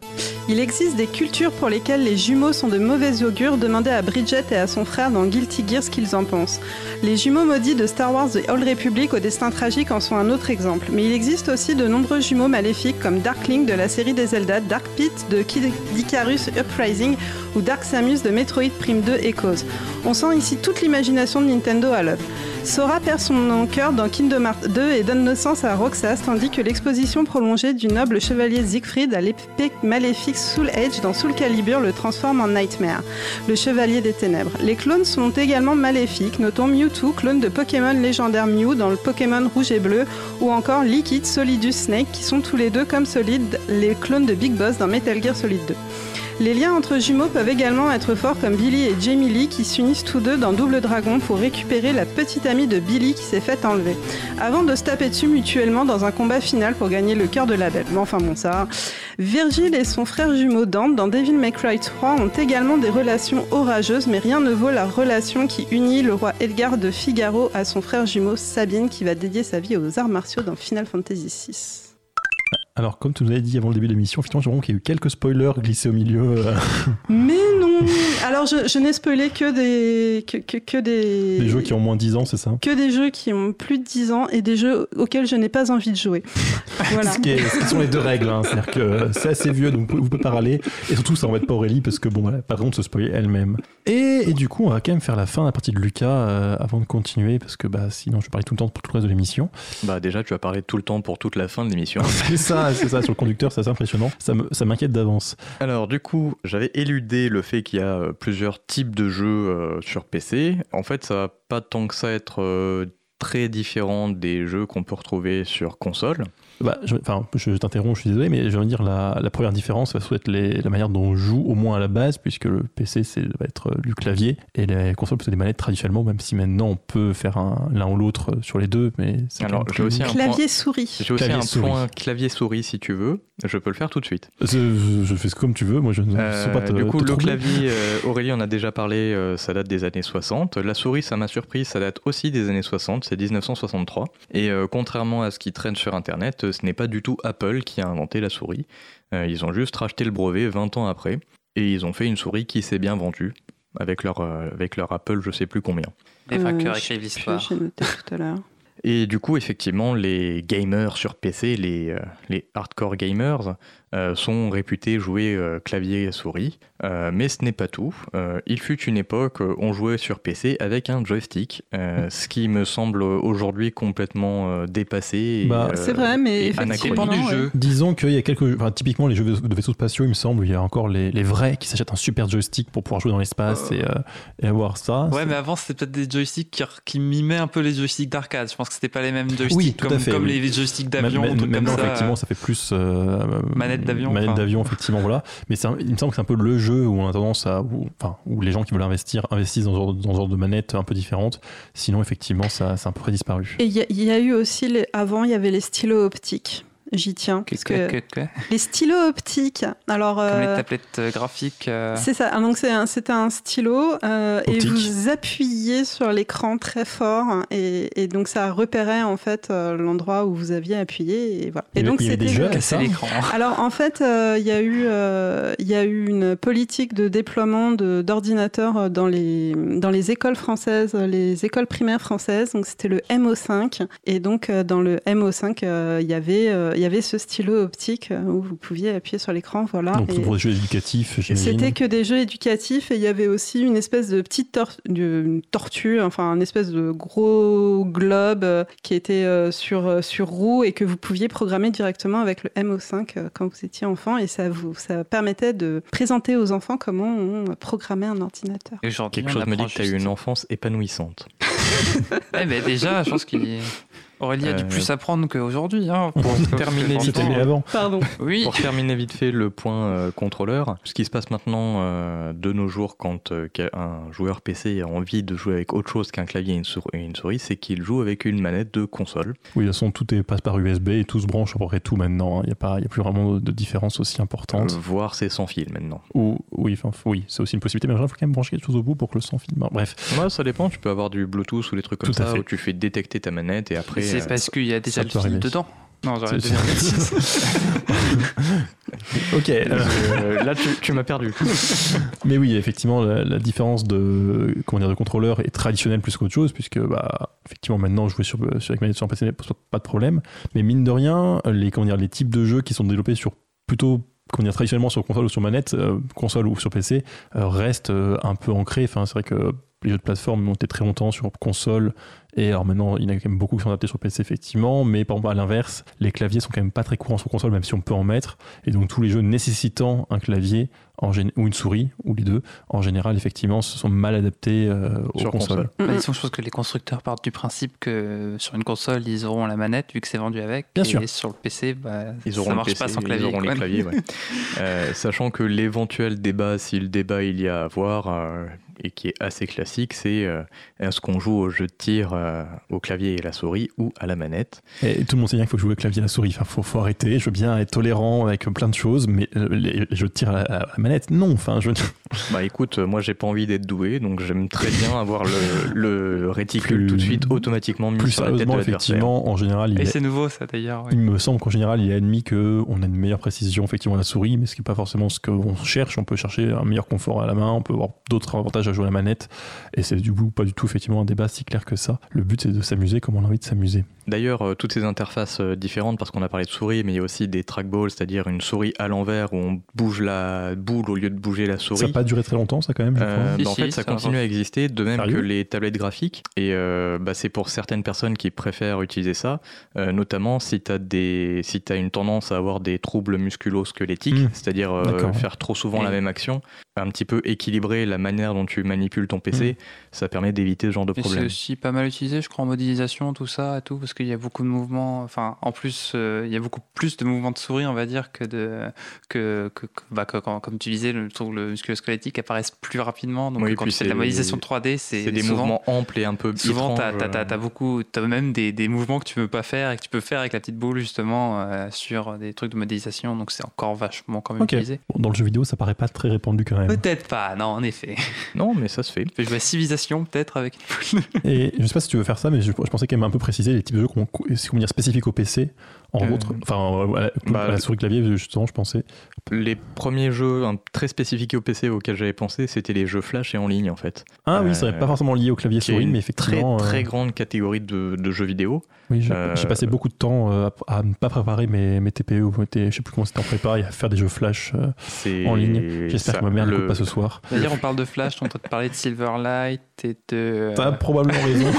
Il existe des cultures pour lesquelles les jumeaux sont de mauvais augure. Demandez à Bridget et à son frère dans Guilty Gear ce qu'ils en pensent. Les jumeaux maudits de Star Wars The Old Republic au destin tragique en sont un autre exemple. Mais il existe aussi de nombreux jumeaux maléfiques comme Darkling de la série des Zelda, Dark Pit de Kid Icarus Uprising ou Dark Samus de Metroid Prime 2 Echoes. On sent ici toute l'imagination de Nintendo à l'œuvre. Sora perd son cœur dans Kingdom Hearts 2 et donne naissance à Roxas, tandis que l'exposition prolongée du noble chevalier Siegfried à l'épée maléfique Soul Edge dans Soul Calibur le transforme en Nightmare, le chevalier des ténèbres. Les clones sont également maléfiques, notons Mewtwo, clone de Pokémon légendaire Mew dans le Pokémon rouge et bleu, ou encore Liquid, Solidus Snake, qui sont tous les deux comme Solid, les clones de Big Boss dans Metal Gear Solid 2. Les liens entre jumeaux peuvent également être forts comme Billy et Jamie Lee qui s'unissent tous deux dans Double Dragon pour récupérer la petite amie de Billy qui s'est faite enlever. Avant de se taper dessus mutuellement dans un combat final pour gagner le cœur de la belle. Mais enfin bon ça. Virgil et son frère jumeau Dante dans Devil May Cry 3 ont également des relations orageuses mais rien ne vaut la relation qui unit le roi Edgar de Figaro à son frère jumeau Sabine qui va dédier sa vie aux arts martiaux dans Final Fantasy VI. Alors, comme tu nous avais dit avant le début de l'émission, effectivement, j'ai qu'il y a eu quelques spoilers glissés au milieu. euh, Mais Alors je, je n'ai spoilé que des que, que, que des des jeux qui ont moins de 10 ans, c'est ça? Que des jeux qui ont plus de 10 ans et des jeux auxquels je n'ai pas envie de jouer. Voilà. Ce qui, est- ce qui sont les deux règles, hein. c'est-à-dire que c'est assez vieux, donc vous pouvez, pas râler. Et surtout, ça embête pas Aurélie, parce que bon, voilà, pas vraiment de se spoiler elle-même. Et, et du coup, on va quand même faire la fin de la partie de Lucas euh, avant de continuer, parce que bah, sinon, je vais parler tout le temps pour tout le reste de l'émission. Bah déjà, tu vas parler tout le temps pour toute la fin de l'émission. C'est ça, c'est ça, sur le conducteur, c'est assez impressionnant. Ça me- ça m'inquiète d'avance. Alors du coup, j'avais éludé le fait qu'il y a euh, plusieurs types de jeux euh, sur PC. En fait, ça va pas tant que ça être euh, très différent des jeux qu'on peut retrouver sur console. Bah, je, enfin, je t'interromps, je suis désolé, mais je veux dire, la, la première différence va surtout être les- la manière dont on joue, au moins à la base, puisque le PC c'est, va être euh, du clavier, et les consoles c'est des manettes traditionnellement, même si maintenant on peut faire un- l'un ou l'autre euh, sur les deux, mais c'est Alors, j'ai aussi un Clavier souris. J'ai aussi Clavier un souris. point clavier souris si tu veux. Je peux le faire tout de suite. Je, je fais comme tu veux, moi je ne Euh, sais pas te du coup, te le clavier, euh, Aurélie en a déjà parlé, euh, ça date des années 60. La souris, ça m'a surpris, ça date aussi des années 60, c'est 1963. Et euh, contrairement à ce qui traîne sur Internet, ce n'est pas du tout Apple qui a inventé la souris. Euh, ils ont juste racheté le brevet 20 ans après. Et ils ont fait une souris qui s'est bien vendue. Avec leur, euh, avec leur Apple, je sais plus combien. Les vainqueurs Euh, écrivent je sais l'histoire. plus, J'ai noté tout à l'heure. Et du coup, effectivement, les gamers sur PC, les, euh, les hardcore gamers, sont réputés jouer euh, clavier et souris. Euh, mais ce n'est pas tout. Euh, il fut une époque, euh, on jouait sur PC avec un joystick, euh, ce qui me semble aujourd'hui complètement euh, dépassé. Bah, euh, C'est vrai, mais effectivement. Ça dépend du jeu. Disons qu'il y a quelques. Enfin, typiquement, les jeux de vaisseaux spatiaux, il me semble, il y a encore les, les vrais qui s'achètent un super joystick pour pouvoir jouer dans l'espace et, euh, et avoir ça. Ouais, mais avant, c'était peut-être des joysticks qui, qui mimaient un peu les joysticks d'arcade. Je pense que c'était pas les mêmes joysticks Oui, comme, fait, comme oui. les joysticks Même- d'avion, même- trucs comme maintenant, ça. effectivement, ça fait plus. euh, Manette d'avion, Manette enfin. d'avion, effectivement, voilà. Mais un- il me semble que c'est un peu le jeu où on a tendance à. Où, enfin, où les gens qui veulent investir investissent dans ce genre, dans ce genre de manette un peu différente. Sinon, effectivement, ça, c'est un peu disparu. Et il y, a- il y a eu aussi, les... avant, il y avait les stylos optiques. J'y tiens. Que- Parce que- que que- que- les stylos optiques, alors. Comme les euh, tablettes euh, graphiques. euh, C'est ça. Ah, Donc c'est un, c'était un stylo euh, et vous appuyez sur l'écran très fort et, et donc ça repérait en fait euh, l'endroit où vous aviez appuyé et voilà. Et donc avait des c'était jeux casser l'écran. Alors en fait, euh, il y a eu euh, il y a eu une politique de déploiement de- d'ordinateurs dans les dans les écoles françaises, les écoles primaires françaises. Donc c'était le MO5 et donc euh, dans le MO5 euh, il y avait euh, il y avait ce stylo optique euh, où vous pouviez appuyer sur l'écran. Voilà. Donc, Et- pour des jeux éducatifs, j'imagine. c'était que des jeux éducatifs et il y avait aussi une espèce de petite tor- de- une tortue, enfin un espèce de gros globe euh, qui était euh, sur, sur roue et que vous pouviez programmer directement avec le MO5 euh, quand vous étiez enfant et ça vous ça permettait de présenter aux enfants comment on programmait un ordinateur. Et aujourd'hui, Quelque chose me dit que tu as eu une enfance épanouissante. Eh ben déjà, je pense qu'il Aurélie a dû Euh, plus apprendre qu'aujourd'hui. Hein, pour terminer mieux avant. Pardon. Oui. Pour terminer vite fait le point euh, contrôleur, ce qui se passe maintenant euh, de nos jours quand euh, un joueur PC a envie de jouer avec autre chose qu'un clavier et une, sour- et une souris, c'est qu'il joue avec une manette de console. Oui, de toute façon, tout est, passe par USB et tout se branche à peu près tout maintenant. hein. Il n'y a, pas- il y a plus vraiment de, différence aussi importante. Euh, voire c'est sans fil maintenant. Ou, oui, oui c'est aussi une possibilité, mais il faut quand même brancher quelque chose au bout pour que le son filme. Bref, Ouais, ça dépend, tu peux avoir du Bluetooth ou des trucs comme ça fait. où tu fais détecter ta manette et après. C'est euh, parce qu'il y a déjà le fil dedans. Non, j'aurais bêtise. ok. euh, euh, là, tu, tu m'as perdu. mais oui, effectivement, la, la différence de, comment dire, de contrôleur est traditionnelle plus qu'autre chose, puisque bah, effectivement, maintenant, jouer sur, sur avec manette sur un PC pose pas de problème. Mais mine de rien, les, comment dire, les types de jeux qui sont développés sur plutôt comment dire, traditionnellement sur console ou sur manette, euh, console ou sur PC, euh, restent euh, un peu ancrés. Enfin, c'est vrai que les jeux de plateforme ont été très longtemps sur console, et alors maintenant, il y en a quand même beaucoup qui sont adaptés sur PC, effectivement, mais par exemple, à l'inverse, les claviers sont quand même pas très courants sur console, même si on peut en mettre, et donc tous les jeux nécessitant un clavier en gén- ou une souris, ou les deux, en général, effectivement, se sont mal adaptés euh, aux Sur consoles. console. Bah, je pense que les constructeurs partent du principe que sur une console, ils auront la manette, vu que c'est vendu avec. Bien et sûr. sur le PC, bah, Ils auront ça marche PC, pas sans clavier. Ils auront quoi. les claviers, ouais. Euh, sachant que l'éventuel débat, si le débat il y a à avoir, euh, et qui est assez classique, c'est euh, est-ce qu'on joue au jeu de tir euh, au clavier et la souris ou à la manette? Et tout le monde sait bien qu'il faut jouer au clavier et à la souris. Enfin, faut, faut arrêter. Je veux bien être tolérant avec plein de choses, mais euh, les, jeux de tir à la, à la manette, non. Enfin, je Bah écoute, moi j'ai pas envie d'être doué, donc j'aime très bien avoir le, le réticule Plus- tout de suite automatiquement mis plus sur la tête de sérieusement, l'adversaire. effectivement, en général, il Et est- c'est nouveau, ça d'ailleurs. oui. Il me semble qu'en général, il est admis qu'on a une meilleure précision effectivement à la souris, mais ce qui n'est pas forcément ce qu'on cherche. On peut chercher un meilleur confort à la main, on peut avoir d'autres avantages à jouer à la manette, et c'est du coup pas du tout effectivement un débat si clair que ça. Le but c'est de s'amuser comme on a envie de s'amuser. D'ailleurs, euh, toutes ces interfaces euh, différentes, parce qu'on a parlé de souris, mais il y a aussi des trackballs, c'est-à-dire une souris à l'envers où on bouge la boule au lieu de bouger la souris. Ça n'a pas duré très longtemps ça quand même, je Euh. Si, bah, en si, fait, ça ça continue à exister, de même Sérieux que les tablettes graphiques. Et euh, bah, c'est pour certaines personnes qui préfèrent utiliser ça, euh, notamment si tu as, des, si as une tendance à avoir des troubles musculo-squelettiques, Mm. c'est-à-dire euh, faire trop souvent la même action, un petit peu équilibrer la manière dont tu manipules ton PC, ça permet d'éviter ce genre de Et c'est problème. aussi pas mal utilisé, je crois, en modélisation, tout ça, et tout, parce qu'il y a beaucoup de mouvements. Enfin, en plus, euh, il y a beaucoup plus de mouvements de souris, on va dire, que de que, que, que- bah, que- quand- comme tu disais, le, le musculo-squelettique apparaissent plus rapidement. Donc Oui, quand fais de la c'est- modélisation 3D, c'est C'est des souvent, mouvements amples et un peu Souvent, t'as as, euh. beaucoup, t'as même des, des mouvements que tu peux pas faire et que tu peux faire avec la petite boule justement euh, sur des trucs de modélisation. Donc c'est encore vachement quand même Ok. utilisé. Bon, dans le jeu vidéo, ça paraît pas très répandu quand même. Peut-être pas, non, en effet. Non, mais ça se fait. Tu peux jouer à Civilisation peut-être avec. Et je sais pas si tu veux faire ça, mais je, je pensais quand même un peu préciser les types de jeux qu'on comment dire spécifiques au PC. En Euh, autre, enfin, à la, bah, à la souris clavier, justement, je pensais. Les premiers jeux hein, très spécifiques au PC auxquels j'avais pensé, c'était les jeux flash et en ligne en fait. Ah oui, Euh, ça serait pas forcément lié au clavier est souris, une mais très effectivement. très euh, grande catégorie de, de jeux vidéo. Oui, j'ai Euh, passé beaucoup de temps euh, à, ne pas préparer mes, mes TPE ou je sais plus comment c'était en prépa et à faire des jeux flash euh, C'est en ligne. J'espère que ma mère ne le- l'écoute pas ce soir. D'ailleurs, on parle de Flash, on train de parler de Silverlight et de. T'as probablement raison.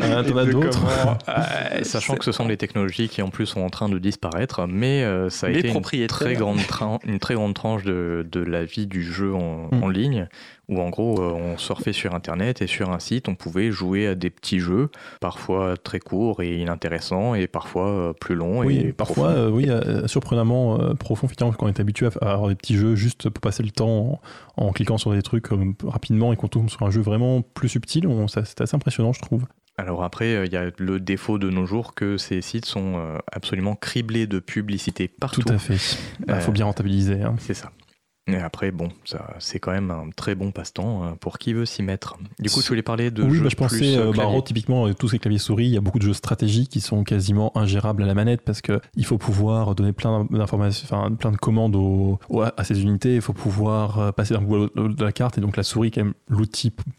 Euh, T'en as d'autres. euh, Sachant c'est- que ce sont des technologies qui en plus sont en train de disparaître, mais euh, ça a Les été une très grande, une très grande tranche de, de la vie du jeu en, Mm. en ligne, où en gros euh, on surfait sur internet et sur un site on pouvait jouer à des petits jeux, parfois très courts et inintéressants, et parfois euh, plus longs Oui, et parfois, oui, surprenamment profond, effectivement, quand on est habitué à, avoir des petits jeux juste pour passer le temps en, en cliquant sur des trucs rapidement et qu'on tombe sur un jeu vraiment plus subtil, c'est assez impressionnant, je trouve. Alors après, euh, il y a le défaut de nos jours que ces sites sont euh, absolument criblés de publicité partout. Tout à fait. Il Euh, faut bien rentabiliser. hein. C'est ça. Et après, bon, ça, c'est quand même un très bon passe-temps euh, pour qui veut s'y mettre. Du coup, je voulais parler de oui, jeux bah, je pensais, plus, euh, euh, bah, typiquement, euh, tous ces claviers souris, il y a beaucoup de jeux stratégiques qui sont quasiment ingérables à la manette parce que il faut pouvoir donner plein d'informations, enfin, plein de commandes aux- aux- à ces unités, il faut pouvoir euh, passer d'un bout à l'autre de la carte et donc la souris est quand même l'outil euh,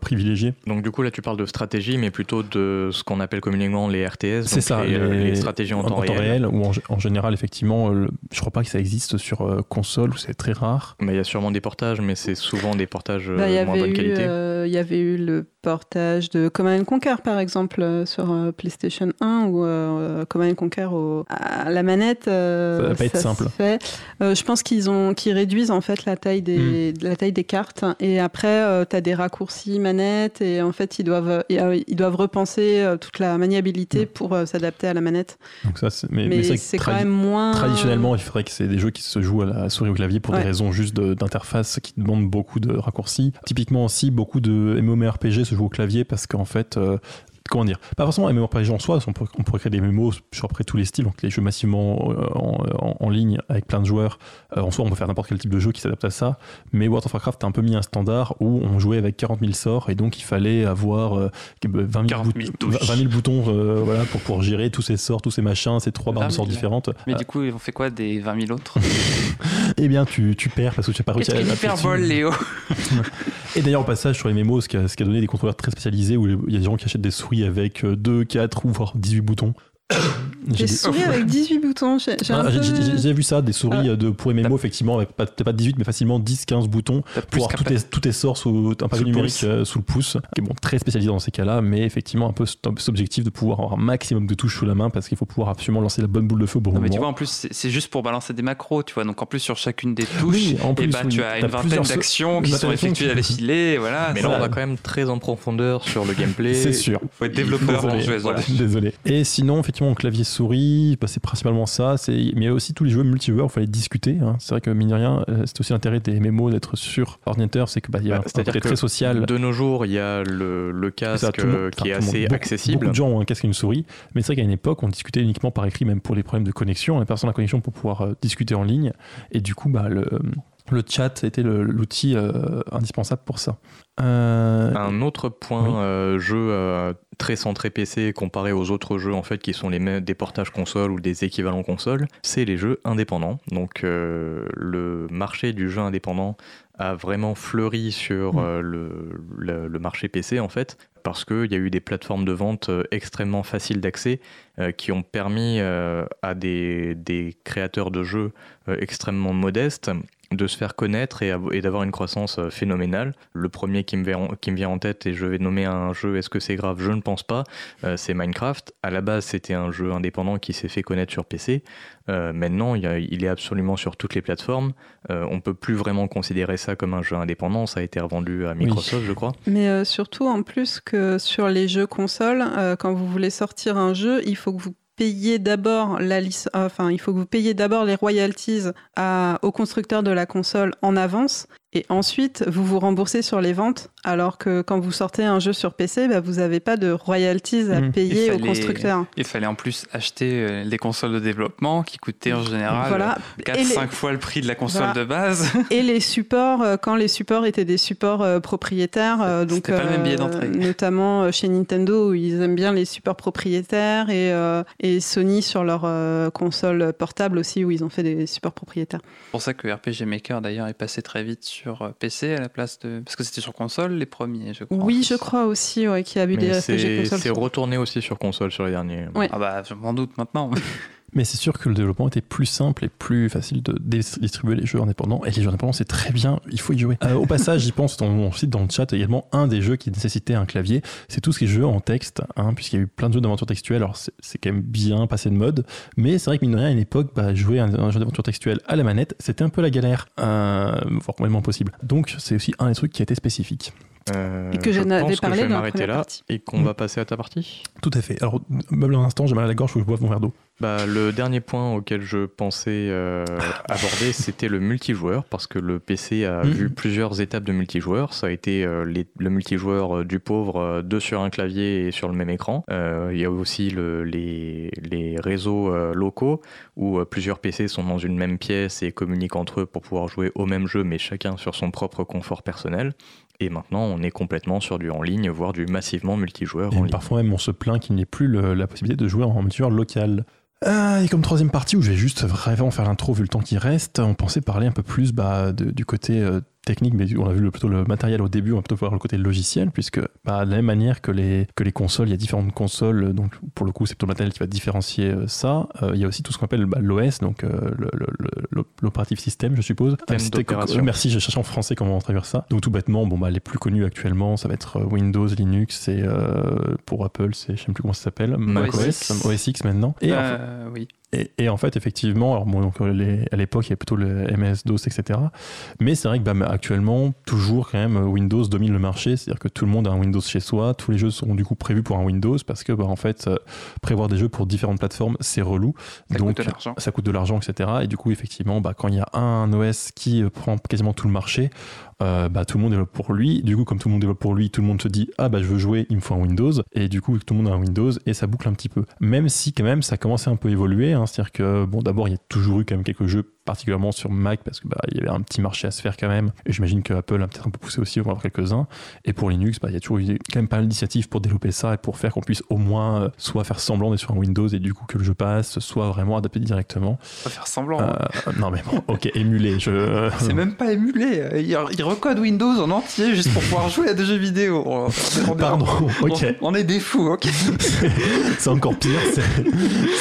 privilégié. Donc du coup, là, tu parles de stratégie, mais plutôt de ce qu'on appelle communément les RTS. C'est ça, les, euh, les stratégies en, temps, réel. ou en, en général, effectivement, euh, le- je crois pas que ça existe sur euh, console ou c'est très rare. Mais il y a sûrement des portages, mais c'est souvent des portages euh, Bah, Il y, moins avait bonne eu, qualité. euh, il y avait eu le portage de Command Conquer, par exemple, euh, sur euh, PlayStation 1, ou euh, Command Conquer au- à la manette. euh, Ça va pas être simple. fait. Euh, je pense qu'ils ont, qu'ils réduisent en fait la taille Hmm. des, la taille des cartes, et après, tu as des raccourcis multi manettes et en fait ils doivent euh, ils doivent repenser euh, toute la maniabilité pour euh, s'adapter à la manette. Donc ça, c'est- mais, Mais, mais c'est quand même moins Traditionnellement, il faudrait que c'est des jeux qui se jouent à la souris ou au clavier pour Ouais. des raisons juste de- d'interface qui demandent beaucoup de raccourcis. Typiquement aussi, beaucoup de MMORPG se jouent au clavier parce qu'en fait, euh, comment dire, pas forcément MMORPG en soi, on pourrait, on pourrait créer des MMO sur après tous les styles, donc les jeux massivement euh, en, en- en ligne avec plein de joueurs. Euh, en soi, on peut faire n'importe quel type de jeu qui s'adapte à ça. Mais World of Warcraft a un peu mis un standard où on jouait avec 40 000 sorts et donc il fallait avoir euh, 20 000, 40 000 bout- touches. 20 000 boutons euh, voilà, pour pouvoir gérer tous ces sorts, tous ces machins, ces trois barres de 20 000, sorts différentes. Mais Euh, du coup, on fait quoi des 20 000 autres eh bien, tu, tu perds parce que tu n'as pas réussi à hyperbole. Léo Et d'ailleurs, au passage, sur les mémos, ce qui a, ce qui a donné des contrôleurs très spécialisés où il y a des gens qui achètent des souris avec euh, 2, 4 ou voire 18 boutons. J'ai Des souris avec 18 boutons. J'ai Ah, j'ai- peu- vu ça, des souris Ah. euh, de, pour les mémos, effectivement, avec pas- peut-être pas 18, mais facilement 10, 15 boutons pour avoir tes, tous tes sorts sous un pavé numérique euh, sous le pouce. Qui est bon, très spécialisé dans ces cas-là, mais effectivement un peu cet objectif de pouvoir avoir un maximum de touches sous la main parce qu'il faut pouvoir absolument lancer la bonne boule de feu au bon Non, mais tu vois, en plus, c'est juste pour balancer des macros, tu vois. Donc, en plus, sur chacune des touches, Oui, en et plus, bah, oui. tu as une vingtaine d'actions qui sont effectuées à l'affilée. Voilà. Mais là, on va quand même très en profondeur sur le gameplay. C'est sûr. faut être développeur. Désolé. Et sinon, effectivement, clavier souris, bah, c'est principalement ça. C'est mais il y a aussi tous les jeux multijoueurs, il fallait discuter. hein. C'est vrai que mine de rien, euh, c'est aussi l'intérêt des MMO d'être sur ordinateur, c'est que bah, il y a Bah, un côté très social. De nos jours, il y a le, le casque Ça, monde- euh, qui est assez beaucoup- accessible. Beaucoup de gens ont un casque et une souris, mais c'est vrai qu'à une époque, on discutait uniquement par écrit, même pour les problèmes de connexion. On avait personne à la connexion pour pouvoir euh, discuter en ligne. Et du coup, bah, le, le chat était l'outil euh, indispensable pour ça. Euh, Un autre point, Oui. euh, jeu très centré PC comparé aux autres jeux en fait qui sont les mêmes des portages consoles ou des équivalents consoles, c'est les jeux indépendants. Donc le marché du jeu indépendant a vraiment fleuri sur Mm. le, le- le marché PC en fait parce qu'il y a eu des plateformes de vente extrêmement faciles d'accès euh, qui ont permis euh, à des, des créateurs de jeux euh, extrêmement modestes de se faire connaître et, av- et d'avoir une croissance euh, phénoménale. Le premier qui me, vient, qui me vient en tête, et je vais nommer un jeu, est-ce que c'est grave? Je ne pense pas, euh, c'est Minecraft. À la base, c'était un jeu indépendant qui s'est fait connaître sur PC. Euh, maintenant, il, y a- il est absolument sur toutes les plateformes. Euh, on peut plus vraiment considérer ça comme un jeu indépendant. Ça a été revendu à Microsoft, je crois. Mais euh, surtout, en plus que sur les jeux consoles, euh, quand vous voulez sortir un jeu, il faut que vous d'abord la enfin, il faut que vous payiez d'abord les royalties à, au constructeur de la console en avance, et ensuite vous vous remboursez sur les ventes. Alors que quand vous sortez un jeu sur PC, bah, vous n'avez pas de royalties à Mmh. payer Il au fallait- constructeur. Il fallait en plus acheter euh, des consoles de développement qui coûtaient en général Voilà. 4-5 Et les- fois le prix de la console Voilà. de base. Et les supports, euh, quand les supports étaient des supports euh, propriétaires, euh, donc le même billet d'entrée. notamment euh, chez Nintendo où ils aiment bien les supports propriétaires et, euh, et Sony sur leur euh, console portable aussi où ils ont fait des supports propriétaires. C'est pour ça que RPG Maker d'ailleurs est passé très vite sur euh, PC à la place de. Parce que c'était sur console les premiers, je crois. Oui, je crois aussi ouais, qu'il y a eu des Mais RPG c'est consoles. c'est retourné aussi sur console sur les derniers. Ouais. Ah bah, je m'en doute maintenant. Mais c'est sûr que le développement était plus simple et plus facile de distribuer les jeux indépendants. Et les jeux indépendants, c'est très bien, il faut y jouer. Euh, au passage, j'y pense, on, cite dans le chat également un des jeux qui nécessitait un clavier. C'est tout ce qui est jeu en texte, hein, puisqu'il y a eu plein de jeux d'aventure textuelle. Alors, c'est c'est quand même bien passé de mode. Mais c'est vrai que, mine de rien, à une époque, bah, jouer un, un jeu d'aventure textuelle à la manette, c'était un peu la galère, euh, voire complètement impossible. Donc, c'est aussi un des trucs qui a été spécifique. Euh, Et que je que parlé je vais dans la m'arrêter première là partie. et qu'on Mm. va passer à ta partie. Tout à fait. Alors, meuble un instant, j'ai mal à la gorge, faut que je boive mon verre d'eau. Bah, le dernier point auquel je pensais euh, aborder, c'était le multijoueur, parce que le PC a Mhm. vu plusieurs étapes de multijoueur. Ça a été euh, les- le multijoueur euh, du pauvre, euh, deux sur un clavier et sur le même écran. Euh, Il y a aussi le- les, les réseaux euh, locaux, où euh, plusieurs PC sont dans une même pièce et communiquent entre eux pour pouvoir jouer au même jeu, mais chacun sur son propre confort personnel. Et maintenant, on est complètement sur du en ligne, voire du massivement multijoueur Et en ligne. parfois même on se plaint qu'il n'y ait plus le- la possibilité de jouer en multijoueur local. Ah, et comme troisième partie, où je vais juste vraiment faire l'intro vu le temps qui reste, on pensait parler un peu plus bah, de- du côté euh, technique, mais on a vu le- plutôt le matériel au début, on va plutôt voir le côté logiciel, puisque bah, de la même manière que les, que les consoles, il y a différentes consoles, donc pour le coup c'est plutôt le matériel qui va différencier euh, ça. Euh, il y a aussi tout ce qu'on appelle bah, l'OS, donc euh, l'operative system, je suppose. Système euh, Merci, je cherchais en français comment traduire ça. Donc tout bêtement, bon, bah, les plus connus actuellement, ça va être Windows, Linux, et pour Apple, c'est je sais même plus comment ça s'appelle, macOS, OS X. Maintenant. Et, enfin, oui. Et, et en fait, effectivement, alors bon, donc, les- à l'époque, il y avait plutôt le MS, DOS, etc. Mais c'est vrai que bah, actuellement, toujours quand même, Windows domine le marché. C'est-à-dire que tout le monde a un Windows chez soi. Tous les jeux sont du coup prévus pour un Windows parce que, bah, en fait, euh, prévoir des jeux pour différentes plateformes, c'est relou. Ça donc, coûte de l'argent. ça coûte de l'argent, etc. Et du coup, effectivement, bah, quand il y a un OS qui euh, prend quasiment tout le marché, euh, bah, tout le monde développe pour lui. Du coup, comme tout le monde développe pour lui, tout le monde se dit Ah, bah, je veux jouer, il me faut un Windows. Et du coup, tout le monde a un Windows et ça boucle un petit peu. Même si, quand même, ça a commencé un peu à évoluer. hein. C'est-à-dire que, bon, d'abord, il y a toujours eu quand même quelques jeux, particulièrement sur Mac, parce que bah, il y avait un petit marché à se faire quand même. Et j'imagine que Apple a peut-être un peu poussé aussi, on va en voir quelques-uns. Et pour Linux, bah, il y a toujours eu quand même pas mal d'initiatives pour développer ça et pour faire qu'on puisse au moins euh, soit faire semblant d'être sur un Windows et du coup que le jeu passe, soit vraiment adapté directement. Faire semblant. hein. Euh, non mais bon, ok, émulé. Je... C'est même pas émulé. Il, il recode Windows en entier juste pour pouvoir jouer à des jeux vidéo. On- on- Pardon, on- ok. On, est des fous, ok. c'est encore pire.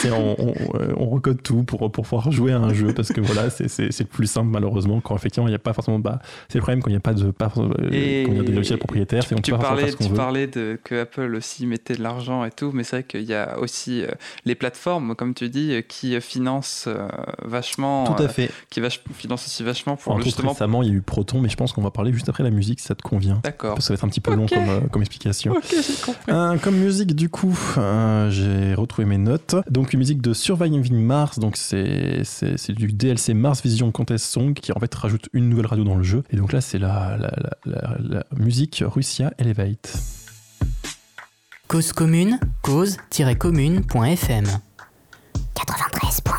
euh, on recode tout pour, pour pouvoir jouer à un jeu parce que voilà, c'est c'est- c'est le plus simple malheureusement quand effectivement il n'y a pas forcément. Bah, c'est le problème quand il n'y a pas de pas, euh, Et- quand il y a des logiciels propriétaires, c'est qu'on Tu peut pas forcément parlais, faire ce qu'on tu veut. parlais de que Apple aussi mettait de l'argent et tout, mais c'est vrai qu'il y a aussi euh, les plateformes, comme tu dis, euh, qui financent euh, vachement, Tout à euh, fait. qui vach- financent aussi vachement pour justement. récemment, il y a eu Proton, mais je pense qu'on va parler juste après la musique si ça te convient. D'accord. Ça va être un petit peu long comme, euh, comme explication. Ok, j'ai compris. Euh, comme musique, du coup, euh, j'ai retrouvé mes notes. Donc, une musique de Surviving Mars, donc c'est c'est- c'est du DLC Mars Vision Contest Song qui en fait rajoute une nouvelle radio dans le jeu. Et donc là, c'est la, la, la, la- la musique Russia Elevate. Cause commune, cause-commune.fm. 93.1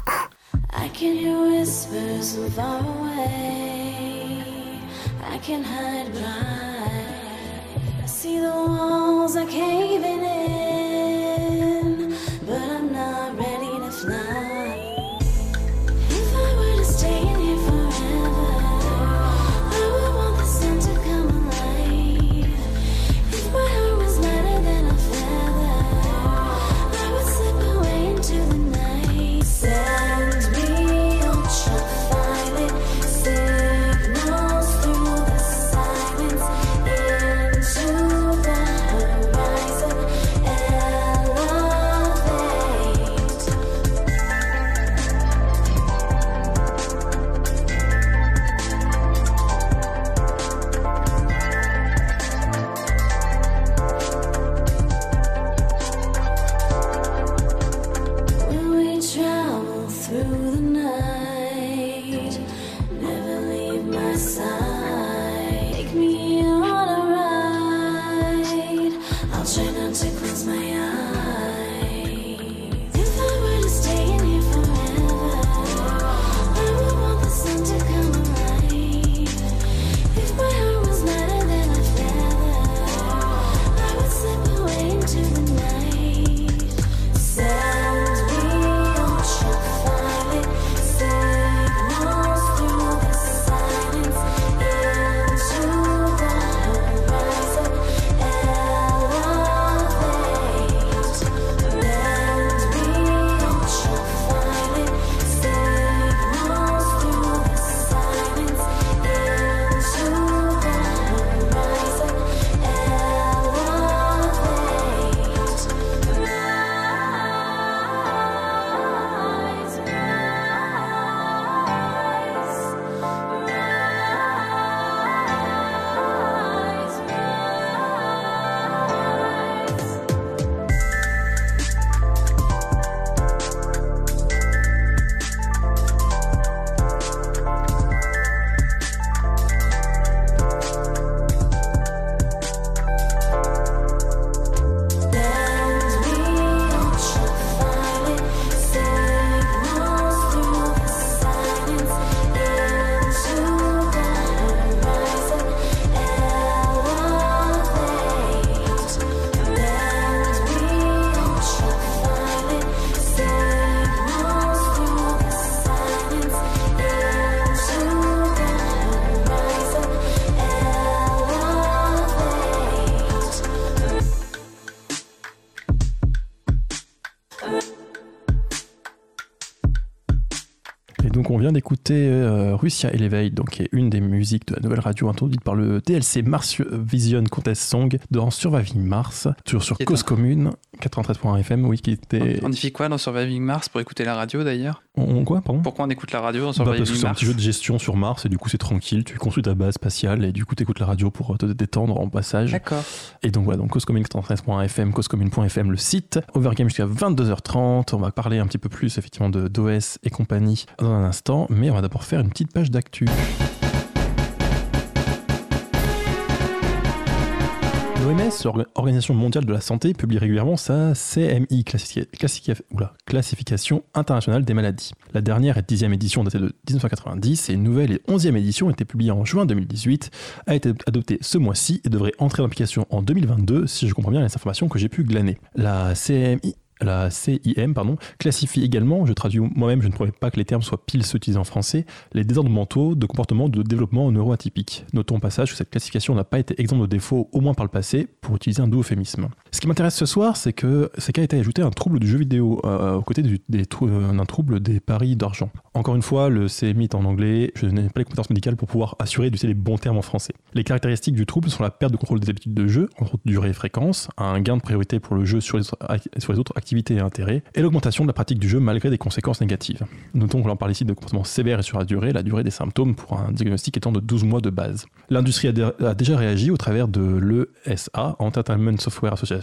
I can hear whispers from far away. I can hide blind. I see the walls are caving in, vient d'écouter euh, Russia Elevate, donc qui est une des musiques de la nouvelle radio introduite par le DLC Mars Vision Contest Song dans Surviving Mars, toujours sur Cause un- Commune, 93.1 FM, oui, qui était... On y fait quoi dans Surviving Mars pour écouter la radio d'ailleurs? On, quoi, pardon? Pourquoi on écoute la radio dans Bah, parce que c'est un petit jeu de gestion sur Mars et du coup c'est tranquille, tu construis ta base spatiale et du coup t'écoutes la radio pour te détendre en passage. D'accord. Et donc voilà, donc causecommune 93.fm, causecommune.fm le site, Overgame jusqu'à 22h30, on va parler un petit peu plus effectivement de d'OS et compagnie dans un instant, mais on va d'abord faire une petite page d'actu. L'OMS, Organisation mondiale de la santé, publie régulièrement sa CMI, classification internationale des maladies. La dernière et dixième édition datée de 1990 et une nouvelle et onzième édition été publiée en juin 2018, a été adoptée ce mois-ci et devrait entrer en application en 2022 si je comprends bien les informations que j'ai pu glaner. La CMI la CIM pardon, classifie également, je traduis moi-même, je ne trouvais pas que les termes soient pile ceux utilisés en français, les désordres mentaux de comportement de développement neuroatypique. Notons au passage que cette classification n'a pas été exempte de défaut, au moins par le passé, pour utiliser un doux euphémisme. Ce qui m'intéresse ce soir, c'est que c'est qu'a été ajouté un trouble du jeu vidéo euh, aux côtés euh, d'un trouble des paris d'argent. Encore une fois, le CMI est en anglais, je n'ai pas les compétences médicales pour pouvoir assurer d'utiliser les bons termes en français. Les caractéristiques du trouble sont la perte de contrôle des habitudes de jeu, entre durée et fréquence, un gain de priorité pour le jeu sur les, autres activités et intérêts, et l'augmentation de la pratique du jeu malgré des conséquences négatives. Notons que l'on parle ici de comportements sévères et sur la durée, la durée des symptômes pour un diagnostic étant de 12 mois de base. L'industrie a déjà réagi au travers de l'ESA, Entertainment Software Association,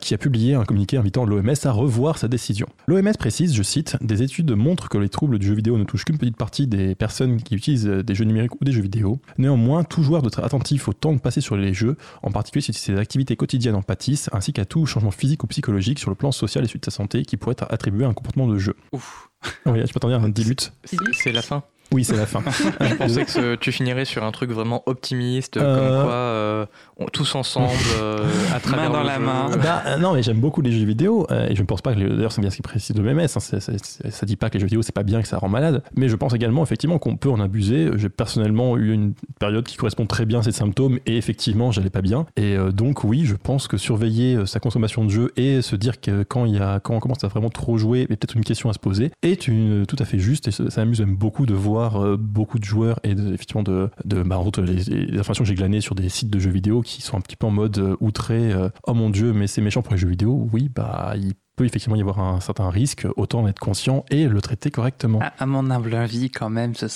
qui a publié un communiqué invitant l'OMS à revoir sa décision. L'OMS précise, je cite, des études montrent que les troubles du jeu vidéo ne touchent qu'une petite partie des personnes qui utilisent des jeux numériques ou des jeux vidéo. Néanmoins, tout joueur doit être attentif au temps passé sur les jeux, en particulier si ses activités quotidiennes en pâtissent, ainsi qu'à tout changement physique ou psychologique sur le plan social et suite de sa santé qui pourrait être attribué à un comportement de jeu. Ouf. Oui, je m'attendais à un dilute. C'est la fin. Oui, c'est la fin. Je pensais que ce- tu finirais sur un truc vraiment optimiste, Euh. comme quoi euh, on- tous ensemble, euh, à travers dans le la jeu. main. Bah, euh, non, mais j'aime beaucoup les jeux vidéo euh, et je ne pense pas que, les- d'ailleurs, c'est bien ce qui précise de MMS. Hein, ça dit pas que les jeux vidéo c'est pas bien, que ça rend malade, mais je pense également effectivement qu'on peut en abuser. J'ai personnellement eu une période qui correspond très bien à ces symptômes et effectivement, j'allais pas bien. Et euh, donc, oui, je pense que surveiller euh, sa consommation de jeux et se dire que quand, il y a, quand on commence à vraiment trop jouer, mais peut-être une question à se poser, est une, tout à fait juste et ça, ça m'amuse même beaucoup de voir euh, beaucoup de joueurs et de- effectivement de, de bah, entre autres, les, les informations que j'ai glanées sur des sites de jeux vidéo qui sont un petit peu en mode euh, outré, euh, oh mon dieu, mais c'est méchant pour les jeux vidéo. Oui, bah il peut effectivement y avoir un certain risque, autant en être conscient et le traiter correctement. À, à mon humble avis, quand même, ça,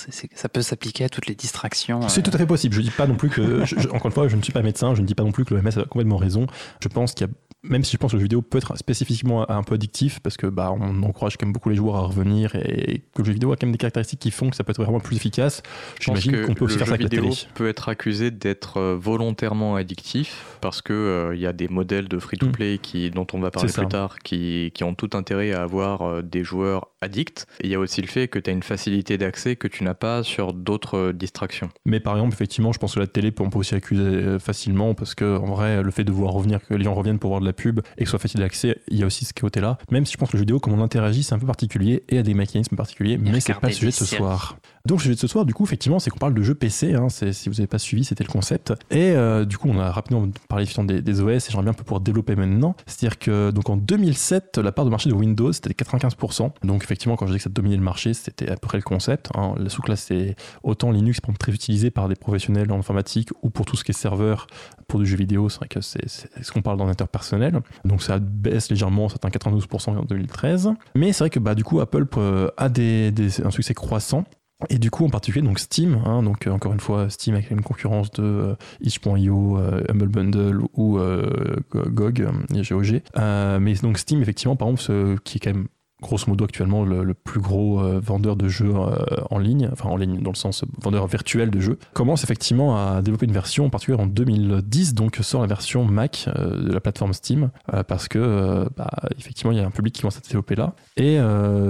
peut s'appliquer à toutes les distractions. C'est tout à fait possible. Je dis pas non plus que, je- je- encore une fois, je ne suis pas médecin, je ne dis pas non plus que l'OMS a complètement raison. Je pense qu'il y a, même si je pense que le jeu vidéo peut être spécifiquement un peu addictif, parce que bah, on encourage quand même beaucoup les joueurs à revenir et que le jeu vidéo a quand même des caractéristiques qui font que ça peut être vraiment plus efficace. Je pense J'imagine qu'on peut aussi le faire ça jeu avec la vidéo télé. peut être accusé d'être euh, volontairement addictif parce que euh, il y a des modèles de free-to-play qui, dont on va parler Mm. Plus tard qui, qui ont tout intérêt à avoir euh, des joueurs addicts. Et il y a aussi le fait que tu as une facilité d'accès que tu n'as pas sur d'autres euh, distractions. Mais par exemple, effectivement, je pense que la télé, on peut aussi accuser euh, facilement parce que en vrai, le fait de voir revenir, que les gens reviennent pour voir de la pub et que ce soit facile d'accès, il y a aussi ce côté-là. Même si je pense que le jeu vidéo, comme on interagit, c'est un peu particulier et a des mécanismes particuliers, mais c'est pas le sujet de ce soir. Donc, le sujet de ce soir, du coup, effectivement, c'est qu'on parle de jeux PC. Hein, si vous n'avez pas suivi, c'était le concept. Et euh, du coup, on a rapidement parlé des, des OS et j'aimerais bien un peu pouvoir développer maintenant. C'est-à-dire que donc en 2007, la part de marché de Windows, c'était 95%. Donc, effectivement, quand je dis que ça dominait le marché, c'était à peu près le concept. Hein. La sous-classe, c'est autant Linux, par exemple, très utilisé par des professionnels en informatique ou pour tout ce qui est serveur pour du jeu vidéo. C'est vrai que c'est ce qu'on parle d'ordinateur personnel. Donc, ça baisse légèrement, c'est un 92% en 2013. Mais c'est vrai que bah, du coup, Apple euh, a des- un succès croissant. Et du coup, en particulier, donc Steam, hein, donc euh, encore une fois, Steam avec une concurrence de euh, itch.io, euh, Humble Bundle ou euh, GOG, GOG. Euh, mais donc Steam, effectivement, par exemple, ce- qui est quand même grosso modo actuellement le, plus gros euh, vendeur de jeux euh, en ligne, enfin en ligne dans le sens vendeur virtuel de jeux, commence effectivement à développer une version, en particulier en 2010, donc sort la version Mac euh, de la plateforme Steam, parce que bah, effectivement il y a un public qui commence à se développer là. Et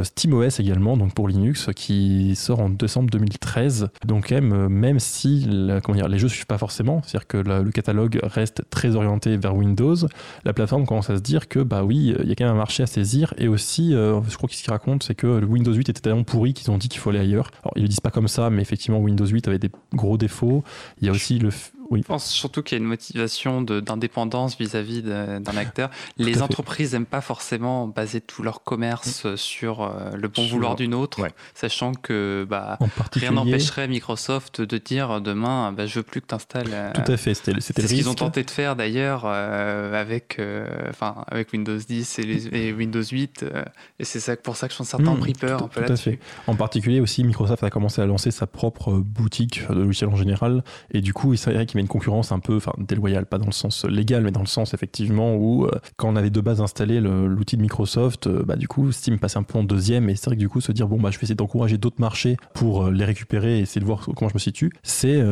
SteamOS également, donc pour Linux, qui sort en décembre 2013. Donc même, même si comment dire, les jeux ne suivent pas forcément, c'est-à-dire que le catalogue reste très orienté vers Windows, la plateforme commence à se dire que bah oui, il y a quand même un marché à saisir et aussi, euh, je crois que ce qu'ils racontent, c'est que Windows 8 était tellement pourri qu'ils ont dit qu'il faut aller ailleurs. Alors ils le disent pas comme ça, mais effectivement Windows 8 avait des gros défauts. Il y a aussi le, Oui. Je pense surtout qu'il y a une motivation d'indépendance vis-à-vis d'un acteur. Les entreprises n'aiment pas forcément baser tout leur commerce euh, sur euh, le bon Sur- vouloir d'une autre, ouais. sachant que bah, En rien n'empêcherait Microsoft de dire demain bah, je veux plus que tu installes. Tout à fait, c'était C'est ce qu'ils ont tenté de faire d'ailleurs euh, avec, euh, enfin, avec Windows 10 et, les- et Windows 8. euh, et c'est ça, pour ça que je pense que certains ont Mmh, pris peur tout- un peu là-dessus. En particulier aussi, Microsoft a commencé à lancer sa propre euh, boutique de logiciels en général, et du coup, il s'avérait y avait une concurrence un peu, enfin, déloyale, pas dans le sens légal, mais dans le sens effectivement où euh, quand on avait de base installé l'outil de Microsoft, euh, bah du coup, Steam passait un peu en deuxième, et c'est vrai que du coup, se dire bon bah je vais essayer d'encourager d'autres marchés pour euh, les récupérer et essayer de voir comment je me situe, c'est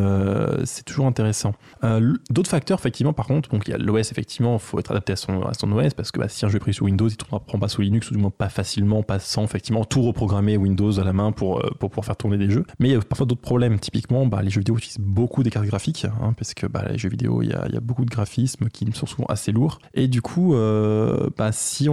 c'est toujours intéressant. D'autres facteurs, effectivement, par contre, donc il y a l'OS, effectivement, il faut être adapté à son, à son OS parce que bah, si un jeu est pris sous Windows, il ne tournera pas sous Linux, ou du moins pas facilement, pas sans effectivement tout reprogrammer Windows à la main pour, pour pouvoir faire tourner des jeux. Mais il y a parfois d'autres problèmes. Typiquement, bah, les jeux vidéo utilisent beaucoup des cartes graphiques hein, parce que bah, les jeux vidéo, il y a, beaucoup de graphismes qui sont souvent assez lourds. Et du coup, euh, bah, si,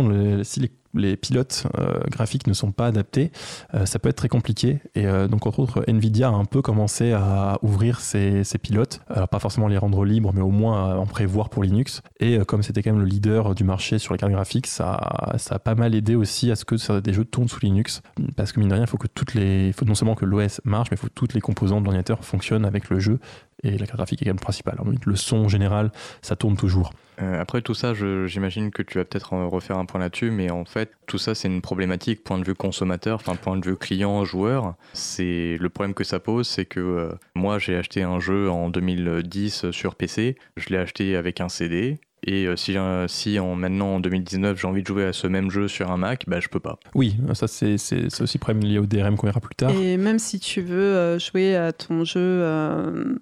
les pilotes euh, graphiques ne sont pas adaptés, euh, ça peut être très compliqué. Et donc, entre autres, Nvidia a un peu commencé à ouvrir ses, pilotes. Alors, pas forcément les rendre libres, mais au moins en prévoir pour Linux. Et comme c'était quand même le leader du marché sur les cartes graphiques, ça, a pas mal aidé aussi à ce que des jeux tournent sous Linux. Parce que mine de rien, il faut que toutes les, faut non seulement que l'OS marche, mais il faut que toutes les composantes de l'ordinateur fonctionnent avec le jeu. Et la graphique est quand même principale. Le son général, ça tourne toujours. Euh, après tout ça, j'imagine que tu vas peut-être refaire un point là-dessus, mais en fait, tout ça, c'est une problématique point de vue consommateur, enfin point de vue client, joueur. C'est le problème que ça pose, c'est que euh, moi, j'ai acheté un jeu en 2010 sur PC, je l'ai acheté avec un CD. Et euh, si, euh, si en maintenant en 2019 j'ai envie de jouer à ce même jeu sur un Mac, bah je peux pas. Oui, ça c'est c'est- c'est aussi problème lié au DRM qu'on verra plus tard. Et même si tu veux euh, jouer à ton jeu, euh,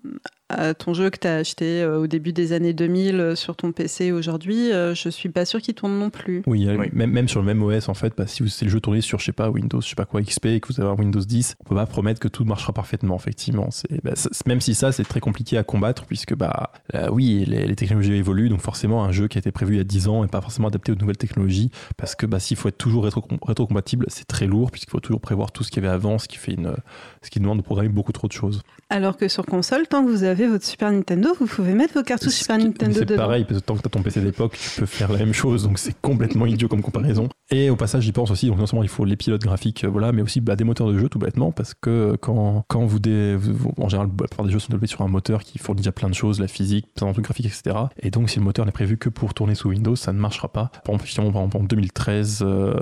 à ton jeu que tu as acheté euh, au début des années 2000 euh, sur ton PC aujourd'hui, euh, je suis pas sûr qu'il tourne non plus. Oui. Même, même sur le même OS, en fait, bah, si vous, c'est le jeu tourné sur, je sais pas, Windows, je sais pas quoi, XP, et que vous avez un Windows 10, on peut pas promettre que tout marchera parfaitement, effectivement. C'est, bah, même si ça, c'est très compliqué à combattre, puisque, bah, euh, oui, les, les technologies évoluent, donc forcément, un jeu qui a été prévu il y a 10 ans est pas forcément adapté aux nouvelles technologies, parce que, bah, s'il faut être toujours rétro, rétrocompatible, c'est très lourd, puisqu'il faut toujours prévoir tout ce qu'il y avait avant, ce qui fait une, ce qui demande de programmer beaucoup trop de choses. Alors que sur console, tant que vous avez votre Super Nintendo, vous pouvez mettre vos cartouches Ce Super qui- Nintendo C'est dedans. pareil, parce que tant que tu as ton PC d'époque, tu peux faire la même chose, donc c'est complètement idiot comme comparaison. Et au passage, j'y pense aussi, donc non seulement il faut les pilotes graphiques, euh, voilà, mais aussi bah, des moteurs de jeu tout bêtement, parce que quand, quand vous, dé, vous- vous- En général, la plupart des jeux sont développés sur un moteur qui fournit déjà plein de choses, la physique, plein de trucs graphiques, etc. Et donc, si le moteur n'est prévu que pour tourner sous Windows, ça ne marchera pas. Par exemple, finalement, par exemple, en 2013, euh,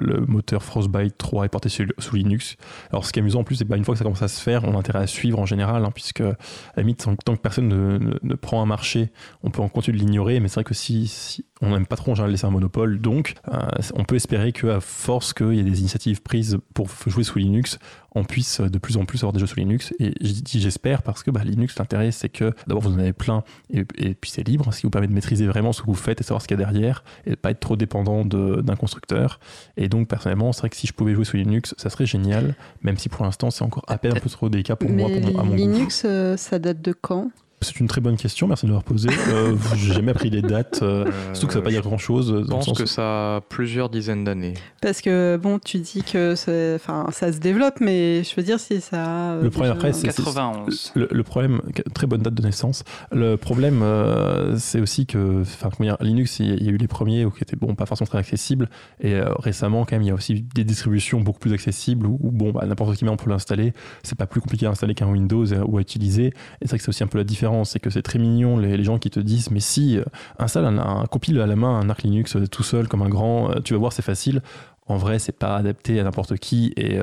le moteur Frostbite 3 est porté sous Linux. Alors, ce qui est amusant en plus, c'est que bah, une que ça commence à se faire, on a intérêt à suivre en général, hein, puisque à la limite, tant que personne ne, prend un marché, on peut en continuer de l'ignorer, mais c'est vrai que si- on n'aime pas trop en général laisser un monopole, donc euh, on peut espérer qu'à force qu'il y ait des initiatives prises pour jouer sous Linux, on puisse de plus en plus avoir des jeux sous Linux. Et je dis j'espère parce que bah, Linux, l'intérêt, c'est que d'abord vous en avez plein, et, et puis c'est libre, ce qui vous permet de maîtriser vraiment ce que vous faites et savoir ce qu'il y a derrière, et de pas être trop dépendant d'un constructeur. Et donc personnellement, c'est vrai que si je pouvais jouer sous Linux, ça serait génial, même si pour l'instant c'est encore à peine un peu trop délicat pour moi, pour mon- à mon. Linux, euh, ça date de quand? C'est une très bonne question, merci de l'avoir posée. Euh, J'ai jamais pris les dates, euh, surtout que ça ne veut pas dire grand chose. Je pense que ça a plusieurs dizaines d'années. Parce que bon, tu dis que ça se développe, mais je veux dire si ça. euh, Le problème déjà- après, c'est- 91. Le, le problème, très bonne date de naissance. Le problème, euh, c'est aussi que, enfin, comment dire, Linux, il y a- il y a eu les premiers qui étaient bon, pas forcément très accessibles. Et euh, récemment, quand même, il y a aussi des distributions beaucoup plus accessibles où, où, bon, bah, n'importe qui maintenant peut l'installer. C'est pas plus compliqué à installer qu'un Windows ou à utiliser. Et c'est vrai que c'est aussi un peu la différence, c'est que c'est très mignon les, gens qui te disent, mais si euh, installe un, un- compile à la main un Arc Linux euh, tout seul comme un grand, euh, tu vas voir, c'est facile. En vrai, c'est pas adapté à n'importe qui et,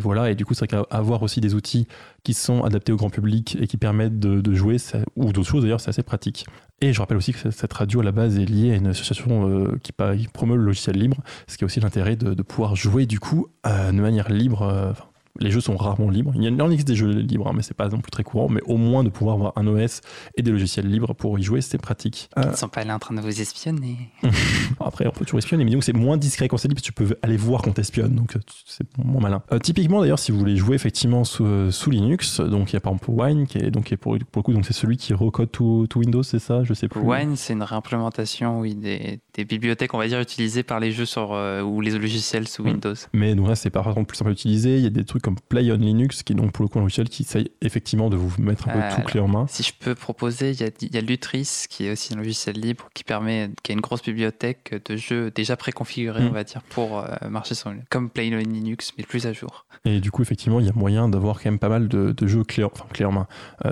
voilà. Et du coup, c'est vrai qu'avoir aussi des outils qui sont adaptés au grand public et qui permettent de, jouer, ou d'autres choses d'ailleurs, c'est assez pratique. Et je rappelle aussi que cette radio à la base est liée à une association qui, promeut le logiciel libre, ce qui a aussi l'intérêt de, pouvoir jouer du coup de manière libre. Les jeux sont rarement libres. Il y en existe des jeux libres, hein, mais c'est pas non plus très courant. Mais au moins de pouvoir avoir un OS et des logiciels libres pour y jouer, c'est pratique. Ils Euh, ne sont pas là en train de vous espionner. après, on peut toujours espionner, mais que c'est moins discret dit, parce que tu peux aller voir qu'on t'espionne, donc euh, c'est moins malin. Euh, typiquement, d'ailleurs, si vous voulez jouer effectivement sous, sous Linux, donc il y a par exemple Wine, qui est, donc, qui est pour, pour le coup, donc c'est celui qui recode tout, tout Windows, c'est ça? Je sais plus. Wine, c'est une réimplémentation oui, des, des bibliothèques, on va dire, utilisées par les jeux sur, euh, ou les logiciels sous Mm. Windows. Mais donc là, c'est par exemple plus simple à utiliser. Il y a des trucs comme Play on Linux, qui est donc pour le coup un logiciel qui essaye effectivement de vous mettre un peu Euh, tout clé en main. Si je peux proposer, il y a, il y a Lutris, qui est aussi un logiciel libre, qui permet, qui a une grosse bibliothèque de jeux déjà préconfigurés, Mm. on va dire, pour euh, marcher sur comme Play on Linux, mais plus à jour. Et du coup, effectivement, il y a moyen d'avoir quand même pas mal de, de jeux clés, en- enfin, clés en main.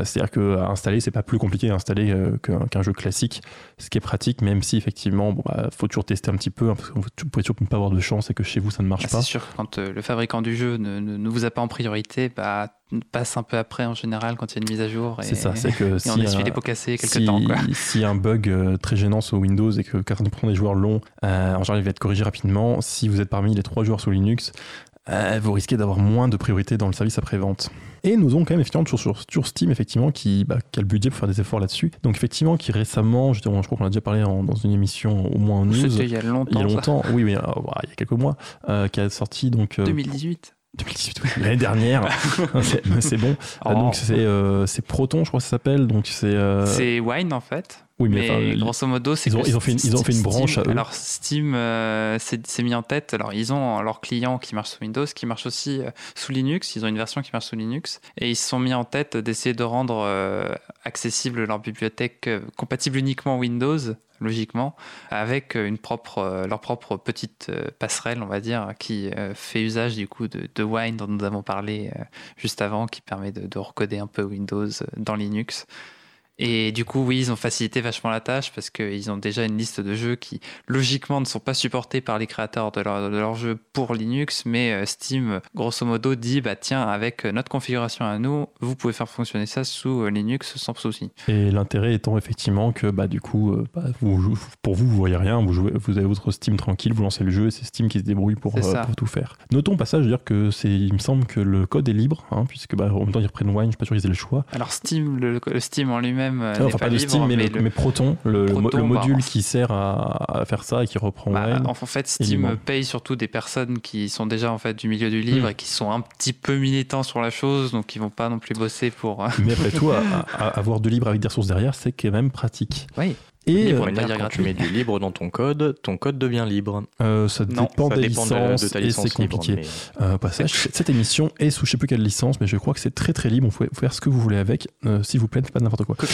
C'est-à-dire qu'à installer, c'est pas plus compliqué à installer qu'un qu'un jeu classique, ce qui est pratique, même si effectivement, bon, bah, faut toujours tester un petit peu, hein, parce que vous pouvez toujours ne pas avoir de chance et que chez vous ça ne marche Ah, pas. c'est sûr quand euh, le fabricant du jeu ne, ne- ne vous a pas en priorité, bah, passe un peu après en général quand il y a une mise à jour. et- C'est ça, c'est que si on essuie les pots cassés quelques si, temps. Quoi. si un bug euh, très gênant sur Windows et que 40% des joueurs l'ont, euh, en général il va être corrigé rapidement. Si vous êtes parmi les trois joueurs sous Linux, euh, vous risquez d'avoir moins de priorité dans le service après-vente. Et nous avons quand même effectivement toujours sur, sur Steam effectivement qui, bah, qui a le budget pour faire des efforts là-dessus. Donc effectivement qui récemment, je, je crois qu'on a déjà parlé en- dans une émission au moins en news, C'était il y a il y longtemps. a ça. longtemps, oui, oui, euh, voilà, il y a quelques mois, euh, qui a sorti donc euh, 2018. 2018, oui, l'année dernière. c'est c'est bon. Oh. Donc c'est Proton, je crois que ça s'appelle. Donc c'est C'est Wine en fait. Oui, mais, Mais, enfin, il- grosso modo, c'est ils ils ont fait une- ils ont fait une Steam- branche à eux. Alors Steam euh, s'est mis en tête. Alors ils ont leur client qui marche sous Windows, qui marche aussi euh, sous Linux. Ils ont une version qui marche sous Linux et ils se sont mis en tête d'essayer de rendre euh, accessible leur bibliothèque euh, compatible uniquement Windows, logiquement, avec une propre euh, leur propre petite euh, passerelle, on va dire, qui euh, fait usage du coup de, de Wine dont nous avons parlé juste avant, qui permet de, de recoder un peu Windows dans Linux. Et du coup, oui, ils ont facilité vachement la tâche parce qu'ils ont déjà une liste de jeux qui, logiquement, ne sont pas supportés par les créateurs de leurs de leurs jeux pour Linux, mais euh, Steam, grosso modo, dit bah tiens, avec euh, notre configuration à nous, vous pouvez faire fonctionner ça sous euh, Linux sans souci. Et l'intérêt étant effectivement que bah, du coup, bah, vous, pour vous, vous voyez rien, vous, jouez, vous avez votre Steam tranquille, vous lancez le jeu et c'est Steam qui se débrouille pour, euh, tout faire. Notons au passage dire que c'est, il me semble que le code est libre, hein, puisque bah, en même temps ils reprennent Wine, je suis pas sûr qu'ils aient le choix. Alors Steam, le, le Steam en lui-même euh, Ah, enfin pas, pas le libre, Steam, mais, mais le, le- mais Proton, le, Proton, le module bah, qui sert à, à faire ça et qui reprend Bah, en fait, Steam paye surtout des personnes qui sont déjà en fait du milieu du livre Mm. et qui sont un petit peu militants sur la chose, donc ils vont pas non plus bosser pour. euh, Mais après tout, à- à- à avoir de libre avec des ressources derrière, c'est quand même pratique. Oui. Et Libre, euh, quand tu mets du libre dans ton code, ton code devient libre. euh, ça Non, dépend ça des dépend licences de ta et c'est compliqué. libre. mais- Euh, passage, cette émission est sous je sais plus quelle licence, mais je crois que c'est très très libre. Vous pouvez faire ce que vous voulez avec. Euh, S'il vous plaît, ne faites pas n'importe quoi.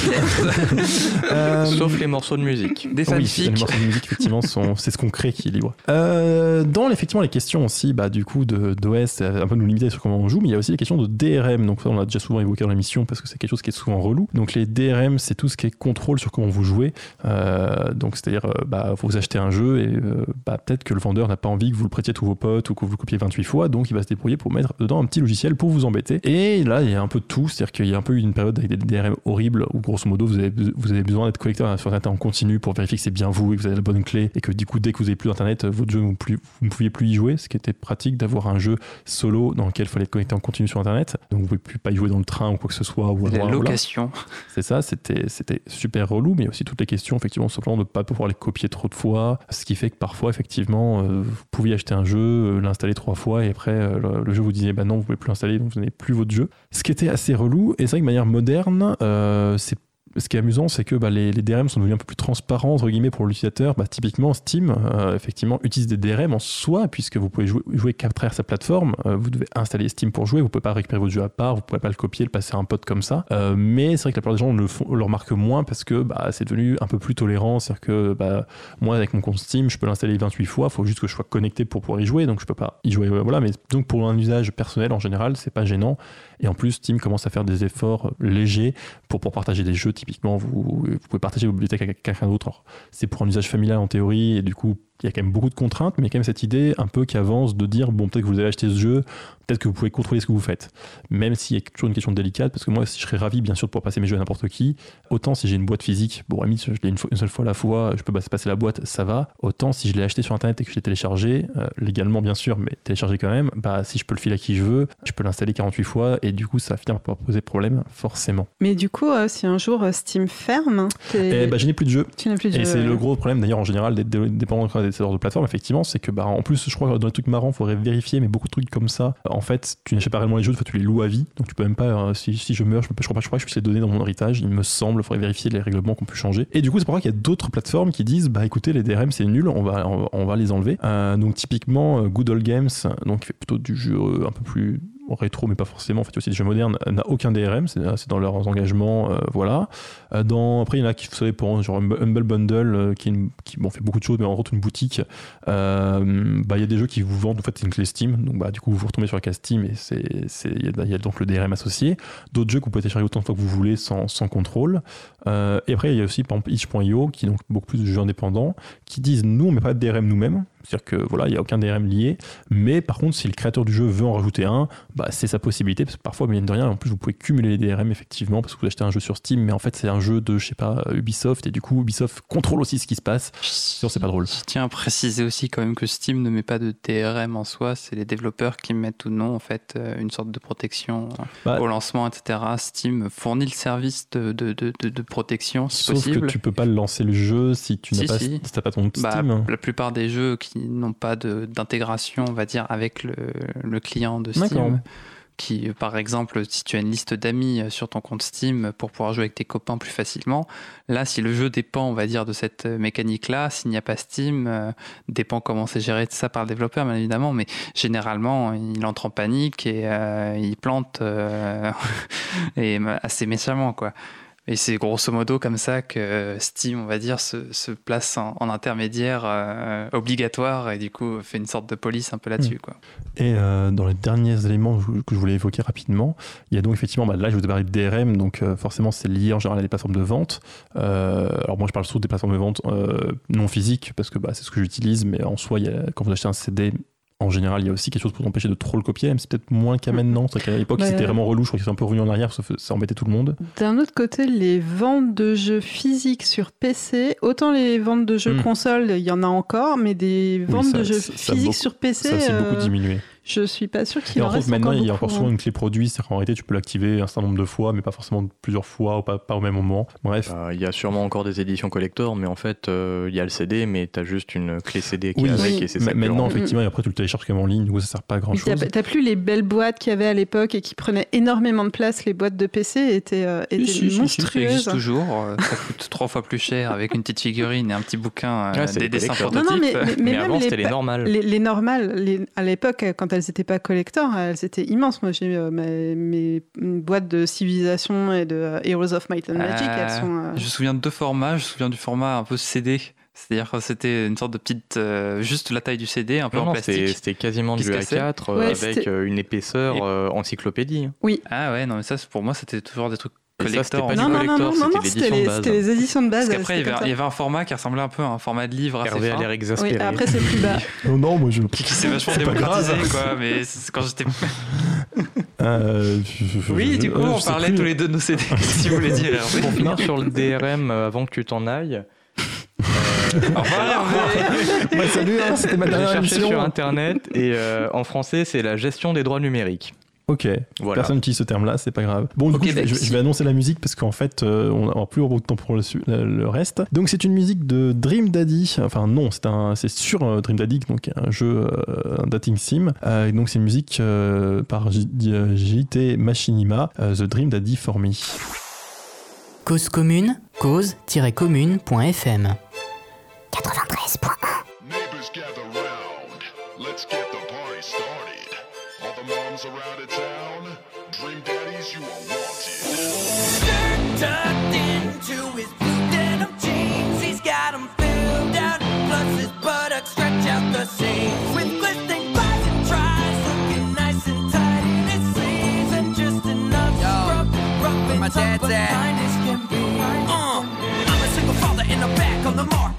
Euh, Sauf les morceaux de musique. Des oui, les morceaux de musique, effectivement, sont- c'est ce qu'on crée qui est libre. Euh, dans effectivement les questions aussi, bah, du coup, de- d'OS, un peu nous limiter sur comment on joue, mais il y a aussi les questions de DRM. Donc, ça, on l'a déjà souvent évoqué dans l'émission parce que c'est quelque chose qui est souvent relou. Donc, les DRM, c'est tout ce qui est contrôle sur comment vous jouez. Euh, donc, c'est-à-dire, euh, bah, vous achetez un jeu et euh, bah, peut-être que le vendeur n'a pas envie que vous le prêtiez à tous vos potes ou que vous le copiez 28 fois, donc il va se débrouiller pour mettre dedans un petit logiciel pour vous embêter. Et là, il y a un peu de tout, c'est-à-dire qu'il y a un peu eu une période avec des DRM horribles où, grosso modo, vous avez, vous avez besoin d'être connecté sur Internet en continu pour vérifier que c'est bien vous et que vous avez la bonne clé et que du coup, dès que vous avez plus d'Internet, votre jeu, vous, plus- vous ne pouviez plus y jouer, ce qui était pratique d'avoir un jeu solo dans lequel il fallait être connecté en continu sur Internet. Donc, vous ne pouvez plus pas y jouer dans le train ou quoi que ce soit. Ou La location. C'est ça, c'était c'était super relou, mais aussi toutes les questions, effectivement, simplement de ne pas pouvoir les copier trop de fois, ce qui fait que parfois, effectivement, euh, vous pouviez acheter un jeu, euh, l'installer trois fois, et après, euh, le, jeu vous disait, bah non, vous pouvez plus l'installer, donc vous n'avez plus votre jeu. Ce qui était assez relou, et c'est vrai que de manière moderne, c'est ce qui est amusant, c'est que bah, les, DRM sont devenus un peu plus transparents entre guillemets pour l'utilisateur. Bah, typiquement, Steam, euh, effectivement, utilise des DRM en soi, puisque vous pouvez jouer, qu'à travers sa plateforme. Euh, vous devez installer Steam pour jouer. Vous pouvez pas récupérer votre jeu à part. Vous pouvez pas le copier, le passer à un pote comme ça. Euh, mais c'est vrai que la plupart des gens le, font, le remarquent moins parce que bah, c'est devenu un peu plus tolérant. C'est-à-dire que bah, moi, avec mon compte Steam, je peux l'installer 28 fois. Il faut juste que je sois connecté pour pouvoir y jouer. Donc je peux pas y jouer. Voilà. Mais donc pour un usage personnel en général, c'est pas gênant. Et en plus, Steam commence à faire des efforts légers pour, pour partager des jeux. Typiquement, vous, pouvez partager vos bibliothèques avec quelqu'un d'autre. C'est pour un usage familial en théorie, et du coup, il y a quand même beaucoup de contraintes, mais il y a quand même cette idée un peu qui avance de dire bon, peut-être que vous avez acheté ce jeu, peut-être que vous pouvez contrôler ce que vous faites. Même s'il y a toujours une question délicate, parce que moi, si je serais ravi, bien sûr, de pouvoir passer mes jeux à n'importe qui, autant si j'ai une boîte physique, bon, limite, je l'ai une, seule fois à la fois, je peux passer la boîte, ça va. Autant si je l'ai acheté sur internet et que je l'ai téléchargé, euh, légalement, bien sûr, mais téléchargé quand même, bah, si je peux le filer à qui je veux, je peux l'installer 48 fois, et du coup, ça va finir par poser problème, forcément. Mais du coup, euh, si un jour euh, Steam ferme, Et bah, je n'ai plus de jeu. tu n'as plus de Et jeu, c'est ouais. le gros problème d'ailleurs en général d'être dé- dépendant de ces sortes de plateformes, effectivement, c'est que bah, en plus, je crois que dans les trucs marrants, il faudrait vérifier, mais beaucoup de trucs comme ça, en fait, tu n'achètes pas réellement les jeux, tu les loues à vie. Donc tu peux même pas, euh, si, si je meurs, je, peux, je crois pas, je crois que je puisse les donner dans mon héritage. Il me semble, il faudrait vérifier les règlements qu'on peut changer. Et du coup, c'est pour ça qu'il y a d'autres plateformes qui disent, bah écoutez, les DRM c'est nul, on va, on, va- les enlever. Euh, donc typiquement, euh, Good Old Games, donc qui fait plutôt du jeu un peu plus rétro mais pas forcément en fait aussi des jeux modernes n'a aucun DRM c'est c'est dans leurs engagements euh, voilà. Euh, dans après il y en a qui vous savez pour genre Humble Bundle euh, qui, qui bon, fait beaucoup de choses mais en gros une boutique euh, bah il y a des jeux qui vous vendent en fait c'est une clé Steam. Donc bah du coup vous retombez sur la case Steam et il y, a- donc le DRM associé. D'autres jeux que vous pouvez télécharger autant de fois que vous voulez sans, sans contrôle. Euh, et après il y a aussi par exemple itch.io qui est donc beaucoup plus de jeux indépendants qui disent nous on met pas de DRM nous-mêmes c'est-à-dire que voilà il y a aucun DRM lié mais par contre si le créateur du jeu veut en rajouter un bah, c'est sa possibilité parce que parfois mine de rien en plus vous pouvez cumuler les DRM effectivement parce que vous achetez un jeu sur Steam mais en fait c'est un jeu de je sais pas Ubisoft et du coup Ubisoft contrôle aussi ce qui se passe sinon c'est pas drôle Je tiens à préciser aussi quand même que Steam ne met pas de DRM en soi, c'est les développeurs qui mettent ou non en fait euh, une sorte de protection euh, Bah, au lancement, etc. Steam fournit le service de, de, de, protection si sauf possible. que tu peux pas lancer le jeu si tu n'as Si, pas si. t'as pas ton Bah, Steam la plupart des jeux qui n'ont pas d'intégration, on va dire, avec le, le client de. Steam, qui, euh, par exemple, si tu as une liste d'amis euh, sur ton compte Steam pour pouvoir jouer avec tes copains plus facilement, là, si le jeu dépend, on va dire, de cette euh, mécanique-là, s'il n'y a pas Steam, euh, dépend comment c'est géré de ça par le développeur, bien évidemment, mais généralement, il entre en panique et euh, il plante euh, et assez méchamment, quoi. Et c'est grosso modo comme ça que Steam, on va dire, se, se place en, en intermédiaire euh, obligatoire et du coup fait une sorte de police un peu là-dessus. Quoi. Et euh, dans les derniers éléments que je voulais évoquer rapidement, il y a donc effectivement, bah, là je vous ai parlé de DRM, donc euh, forcément c'est lié en général à des plateformes de vente. Euh, alors moi je parle surtout des plateformes de vente euh, non physiques parce que bah, c'est ce que j'utilise, mais en soi, il y a- quand vous achetez un CD, en général, il y a aussi quelque chose pour empêcher de trop le copier, même si c'est peut-être moins qu'à maintenant. C'est qu'à l'époque, c'était vraiment relou, je crois qu'ils sont un peu revenus en arrière, ça, ça embêtait tout le monde. D'un autre côté, les ventes de jeux physiques sur PC, autant les ventes de jeux Hmm. console, il y en a encore, mais des ventes ça- de jeux ça- physiques beaucoup- sur PC, Ça s'est euh, beaucoup diminué. Je suis pas sûr qu'il en autres, reste maintenant, encore il y a encore souvent hein. une clé produit, c'est-à-dire qu'en réalité, tu peux l'activer un certain nombre de fois, mais pas forcément plusieurs fois ou pas, pas au même moment. Bref. Euh, Il y a sûrement encore des éditions collector, mais en fait, euh, il y a le CD, mais tu as juste une clé CD qui Oui, est avec Oui. et c'est ça maintenant, effectivement, et après, tu le télécharges quand même en ligne, coup, ça sert pas à grand Mais T'as chose. t'as plus les belles boîtes qu'il y avait à l'époque et qui prenaient énormément de place. Les boîtes de PC étaient, euh, étaient Si, si, si, si, ça monstrueuses. existe toujours. euh, Ça coûte trois fois plus cher avec une petite figurine et un petit bouquin, Ah, c'est des les dessins collecteurs. Non, non, prototypes. mais, mais, Mais, même avant, les, c'était les normales. les, les normales, les- à l'époque, quand elles n'étaient pas collector, elles étaient immenses. Moi, j'ai euh, mes, mes boîtes de Civilisation et de euh, Heroes of Might and Magic. Euh, elles sont. euh, Je me souviens de deux formats. Je me souviens du format un peu CD. C'est-à-dire que c'était une sorte de petite. euh, juste la taille du CD, un peu Non, en plastique. c'était quasiment du se cassait. A4 euh, Ouais, avec euh, une épaisseur Et- euh, encyclopédie. Ah ouais, non, mais ça, pour moi, c'était toujours des trucs Ça, non, non, non, collector, non, non, c'était les, éditions de base. Parce qu'après, il y, avait, comme il y ça. avait un format qui ressemblait un peu à un format de livre assez Hervé a l'air exaspéré. Oui, après, c'est plus bas. Non, non, moi je. Qui, qui s'est vachement C'est pas démocratisé, quoi. Mais quand j'étais. Euh, je- Oui, du coup, euh, on parlait plus. tous les deux de nos CD, si vous voulez dire. Hervé. Pour finir sur le DRM, euh, avant que tu t'en ailles, Au revoir, Hervé. Salut, hein, c'était ma j'ai dernière cherché émission. sur internet et euh, en français, c'est la gestion des droits numériques. Ok, Voilà. personne n'utilise ce terme-là, c'est pas grave. Bon, du coup, je, Québec, vais- je- je si. vais annoncer la musique parce qu'en fait, euh, on n'a plus beaucoup de temps pour le, su- le- le reste. Donc, c'est une musique de Dream Daddy. Enfin, non, c'est un, c'est sur euh, Dream Daddy, donc un jeu, euh, un dating sim. Euh, et donc, c'est une musique euh, par JT Machinima, euh, The Dream Daddy for Me. Cause commune, cause-commune.fm. 93.1 Neighbors gather round. Let's get the party started. All the moms around the town. Dream daddies, you are wanted. tucked into his blue denim jeans. He's got 'em filled out, plus his buttocks stretch out the seams. With glistening buys and tries, looking nice and tight in his sleeves, and just enough scrub, rough and tough, but kind as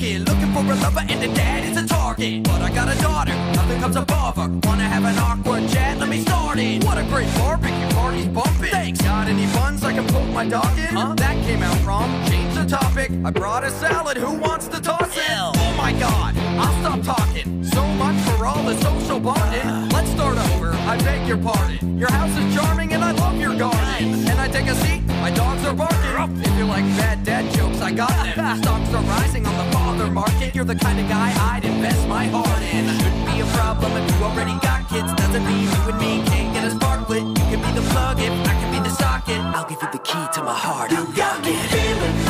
market, looking for a lover, and the dad is a target. But I got a daughter, nothing comes above her. Wanna have an awkward chat? Let me start it. What a great barbecue party's bumping. Thanks. Got any buns I can poke my dog in? Huh? That came out wrong. Change the topic. I brought a salad. Who wants to toss it? Oh my god, I'll stop talking. So much for all the social bonding. Let's start over. I beg your pardon. Your house is charming and I love your garden. Can I take a seat? My dogs are barking. If you like bad dad jokes, I got them. Stocks are rising on the father market. You're the kind of guy I'd invest my heart in. Shouldn't be a problem if you already got kids. Doesn't mean you and me can't get a spark lit. You can be the plug if I can be the socket. I'll give you the key to my heart. You got me feeling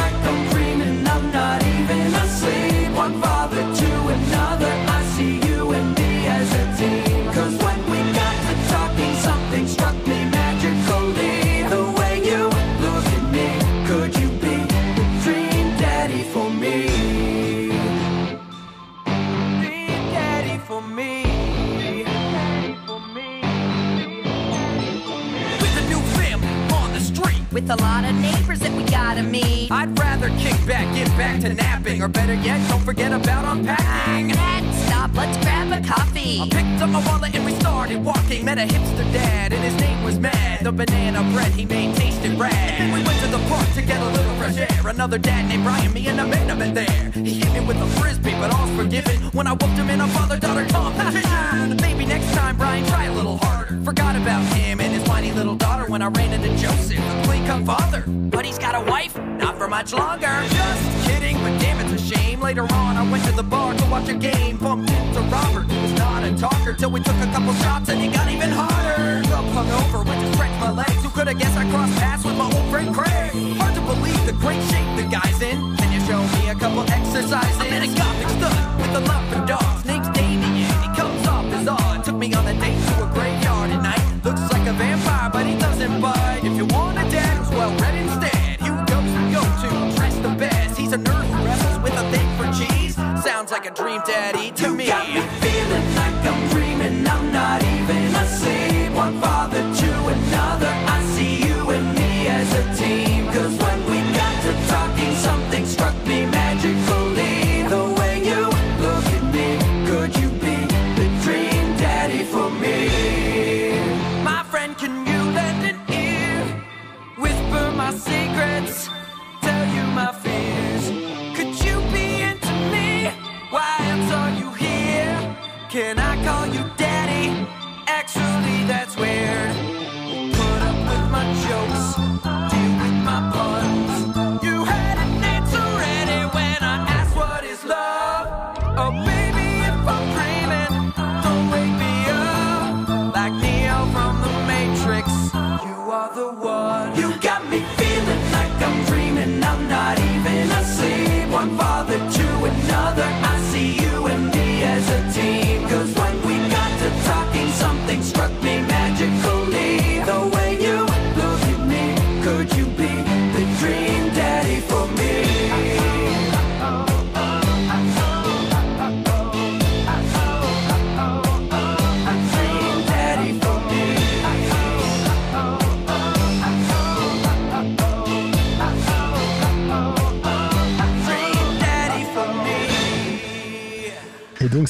With a lot of neighbors that we gotta meet. I'd rather kick back, get back to napping, or better yet, don't forget about unpacking. Dad, stop, let's grab a coffee. I picked up my wallet and we started walking. Met a hipster dad, and his name was Mad. The banana bread he made tasted rad. And then we went to the park to get a little fresh air. Another dad named Brian, me and the man have been there. He hit me with a frisbee, but all's forgiven. When I whooped him in a father-daughter competition. Maybe next time, Brian, try a little harder. Forgot about him and little daughter when I ran into Joseph, the clean-cut father. But he's got a wife, not for much longer. Just kidding, but damn, it's a shame. Later on, I went to the bar to watch a game. Bumped into Robert, who was not a talker. Till we took a couple shots and he got even harder. Up hungover, went to stretch my legs. Who could have guessed I crossed paths with my old friend Craig? Hard to believe the great shape the guy's in. Can you show me a couple exercises? I'm in a gothic stud with a love for dogs. Name's like a dream daddy to me.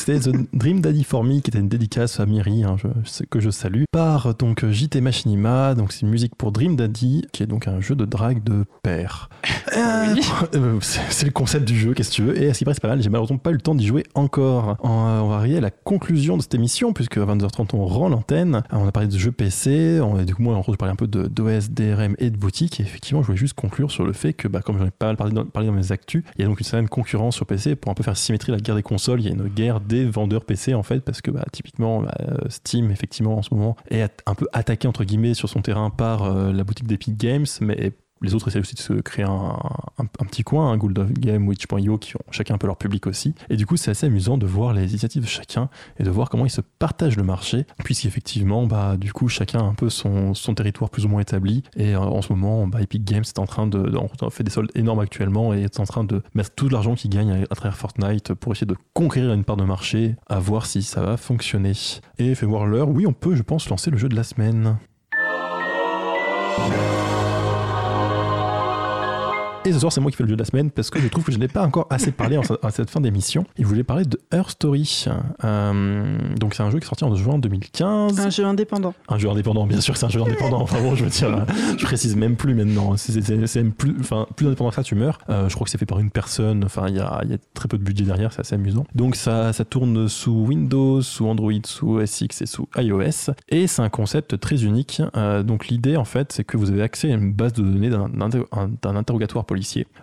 C'était The Dream Daddy for Me qui était une dédicace à Miri hein, je- que je salue par donc JT Machinima donc c'est une musique pour Dream Daddy qui est donc un jeu de drague de père. Euh, euh, c'est le concept du jeu qu'est-ce que tu veux et à ce qui paraît c'est pas mal j'ai malheureusement pas eu le temps d'y jouer encore. En, on va arriver à la conclusion de cette émission puisque à 22h30 on rend l'antenne. Euh, on a parlé de jeux PC on, et du coup moi en gros je parlais un peu d'OS, DRM et de boutique et effectivement je voulais juste conclure sur le fait que bah, comme j'en ai pas mal parlé dans, parlé dans mes actus il y a donc une certaine concurrence sur PC pour un peu faire symétrie la guerre des consoles il y a une guerre des vendeurs PC en fait parce que bah, typiquement bah, Steam effectivement en ce moment est un peu attaqué entre guillemets sur son terrain par euh, la boutique d'Epic Games mais les autres essaient aussi de se créer un, un- petit coin, un Gold of Game, Witch.io, qui ont chacun un peu leur public aussi. Et du coup, c'est assez amusant de voir les initiatives de chacun et de voir comment ils se partagent le marché, puisqu'effectivement, bah, du coup, chacun a un peu son, territoire plus ou moins établi. Et euh, en ce moment, bah, Epic Games est en train de, de- fait des soldes énormes actuellement et est en train de mettre tout l'argent qu'ils gagnent à, à travers Fortnite pour essayer de conquérir une part de marché, à voir si ça va fonctionner. Et fait voir l'heure, oui, on peut, je pense, lancer le jeu de la semaine. Et ce soir, c'est moi qui fais le jeu de la semaine parce que je trouve que je n'ai pas encore assez parlé à cette fin d'émission. Et je voulais parler de Her Story. Euh, donc, c'est un jeu qui est sorti en juin 2015. Un jeu indépendant. Un jeu indépendant, bien sûr, c'est un jeu indépendant. Enfin bon, je veux dire, euh, je précise même plus maintenant. C'est- même plus, enfin, plus indépendant que ça, tu meurs. Euh, je crois que c'est fait par une personne. Enfin, il y a, y a très peu de budget derrière, c'est assez amusant. Donc ça, ça tourne sous Windows, sous Android, sous SX et sous iOS. Et c'est un concept très unique. Euh, donc l'idée, en fait, c'est que vous avez accès à une base de données d'un interrogatoire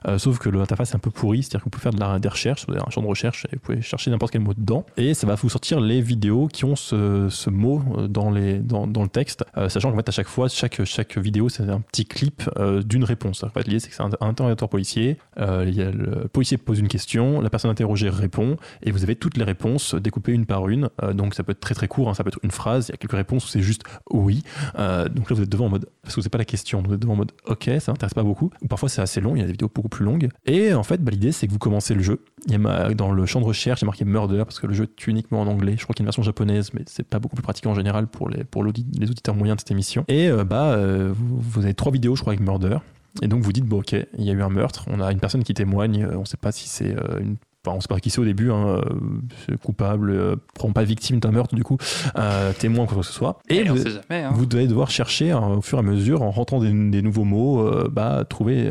Euh, sauf que l'interface est un peu pourrie, c'est-à-dire que vous pouvez faire de la, des recherches, vous avez un champ de recherche et vous pouvez chercher n'importe quel mot dedans. Et ça va vous sortir les vidéos qui ont ce, mot euh, dans, les, dans, dans le texte, euh, sachant qu'en fait, à chaque fois, chaque, chaque vidéo, c'est un petit clip d'une réponse. En fait, l'idée, c'est que c'est un, interrogatoire policier. Il y a le policier pose une question, la personne interrogée répond, et vous avez toutes les réponses découpées une par une. Donc ça peut être très très court, hein, ça peut être une phrase, il y a quelques réponses où c'est juste oui. Donc là, vous êtes devant en mode, parce que c'est pas la question, vous êtes devant en mode ok, ça m'intéresse pas beaucoup. Ou parfois c'est assez long, il y a des vidéos beaucoup plus longues. Et en fait, bah, l'idée, c'est que vous commencez le jeu. Il y a ma- dans le champ de recherche, il y a marqué Murder, parce que le jeu est uniquement en anglais. Je crois qu'il y a une version japonaise, mais c'est pas beaucoup plus pratique en général pour les, pour les auditeurs moyens de cette émission. Et euh, bah, euh, vous, vous avez trois vidéos, je crois, avec Murder. Et donc vous dites, bon ok, il y a eu un meurtre, on a une personne qui témoigne, on sait pas si c'est euh, une... Enfin, on sait pas qui c'est au début, hein, c'est coupable, euh, pas victime d'un meurtre du coup, euh, témoin quoi que ce soit. Et vous, jamais. hein. vous devez devoir chercher hein, au fur et à mesure, en rentrant des, des nouveaux mots, euh, bah, trouver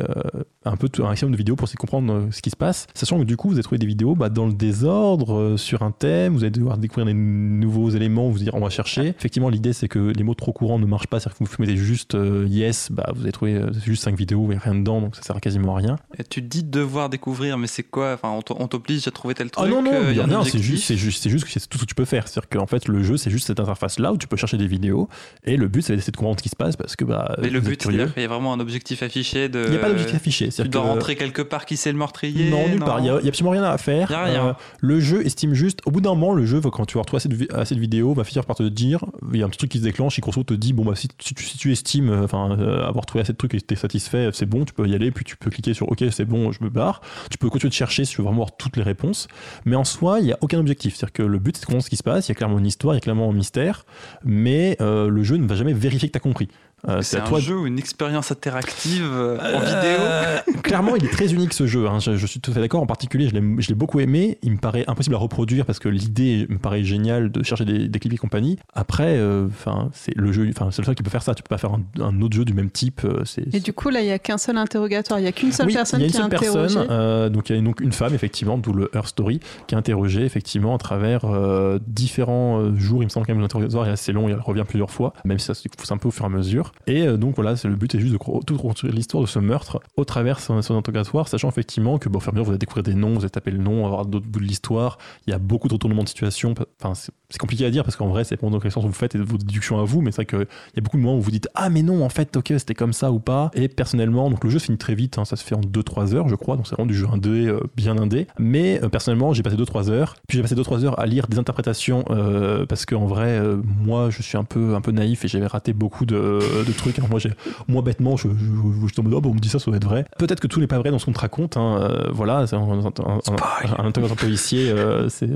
un peu un maximum de vidéos pour essayer de comprendre euh, ce qui se passe. Sachant que du coup, vous allez trouver des vidéos bah, dans le désordre, euh, sur un thème, vous allez devoir découvrir des nouveaux éléments, vous dire on va chercher. Effectivement, l'idée c'est que les mots trop courants ne marchent pas, c'est-à-dire que vous mettez juste euh, yes, bah, vous allez trouver euh, juste 5 vidéos et rien dedans, donc ça sert à quasiment à rien. Et tu te dis de devoir découvrir, mais c'est quoi? Enfin, on t'oblige à trouver tel truc. Ah non, non, y a rien, c'est juste, c'est juste, c'est juste que c'est tout ce que tu peux faire. C'est-à-dire qu'en fait, le jeu, c'est juste cette interface-là où tu peux chercher des vidéos, et le but, c'est d'essayer de comprendre ce qui se passe parce que bah, Mais le but, c'est qu'il y a vraiment un objectif affiché de. Il n'y a pas d'objectif affiché. Tu dois que- rentrer quelque part qui c'est le meurtrier. Non, nulle part. Il n'y a, il y a absolument rien à faire. A rien. Euh, le jeu estime juste, au bout d'un moment, le jeu, quand tu vas retrouver assez de, vi- assez de vidéos, va finir par te dire, il y a un petit truc qui se déclenche, et grosso te dit, bon, bah, si, si tu, si tu estimes euh, enfin, euh, avoir trouvé assez de trucs et que tu es satisfait, c'est bon, tu peux y aller, puis tu peux cliquer sur OK, c'est bon, je me barre. Tu peux continuer de chercher si tu veux vraiment avoir toutes les réponses. Mais en soi, il n'y a aucun objectif. C'est-à-dire que le but, c'est de comprendre ce qui se passe. Il y a clairement une histoire, il y a clairement un mystère, mais euh, le jeu ne va jamais vérifier que tu as compris. Euh, C'est à un toi de- jeu ou une expérience interactive euh, en euh, vidéo. Clairement, il est très unique ce jeu. hein. Je, je suis tout à fait d'accord. En particulier, je l'ai- je l'ai beaucoup aimé. Il me paraît impossible à reproduire parce que l'idée me paraît géniale de chercher des, des clips et compagnie. Après, euh, enfin, c'est le jeu. Enfin, c'est le seul qui peut faire ça. Tu peux pas faire un, un autre jeu du même type. Et du coup, là, il n'y a qu'un seul interrogatoire. Il n'y a qu'une seule oui, personne il y a une qui seule personne, euh, donc il y a une, donc une femme effectivement, d'où le Her Story, qui est interrogée effectivement à travers euh, différents jours. Il me semble quand même l'interrogatoire est assez long, et elle revient plusieurs fois, même si ça se un peu au fur et à mesure. Et euh, donc voilà, le but est juste de tout reconstruire l'histoire de ce meurtre au travers son, son interrogatoire, sachant effectivement que bon, au vous allez découvrir des noms, vous allez taper le nom, avoir d'autres bouts de l'histoire. Il y a beaucoup de retournements de situation. Enfin, c'est compliqué à dire parce qu'en vrai, c'est questions que vous faites et vos déductions à vous, mais c'est vrai qu'il y a beaucoup de moments où vous dites ah mais non en fait ok c'était comme ça ou pas. Et personnellement, donc le jeu se finit très vite, hein, ça se fait en 2-3 heures je crois, donc c'est vraiment du jeu indé euh, bien indé. Mais euh, personnellement, j'ai passé 2-3 heures, puis j'ai passé 2-3 heures à lire des interprétations euh, parce qu'en vrai, euh, moi je suis un peu un peu naïf et j'avais raté beaucoup de, de trucs. Alors moi moi bêtement je, je, je, tombe là, bon, on me dit ça, ça doit être vrai. Peut-être que tout n'est pas vrai dans ce qu'on te raconte. hein, euh, voilà, c'est un, un, policier,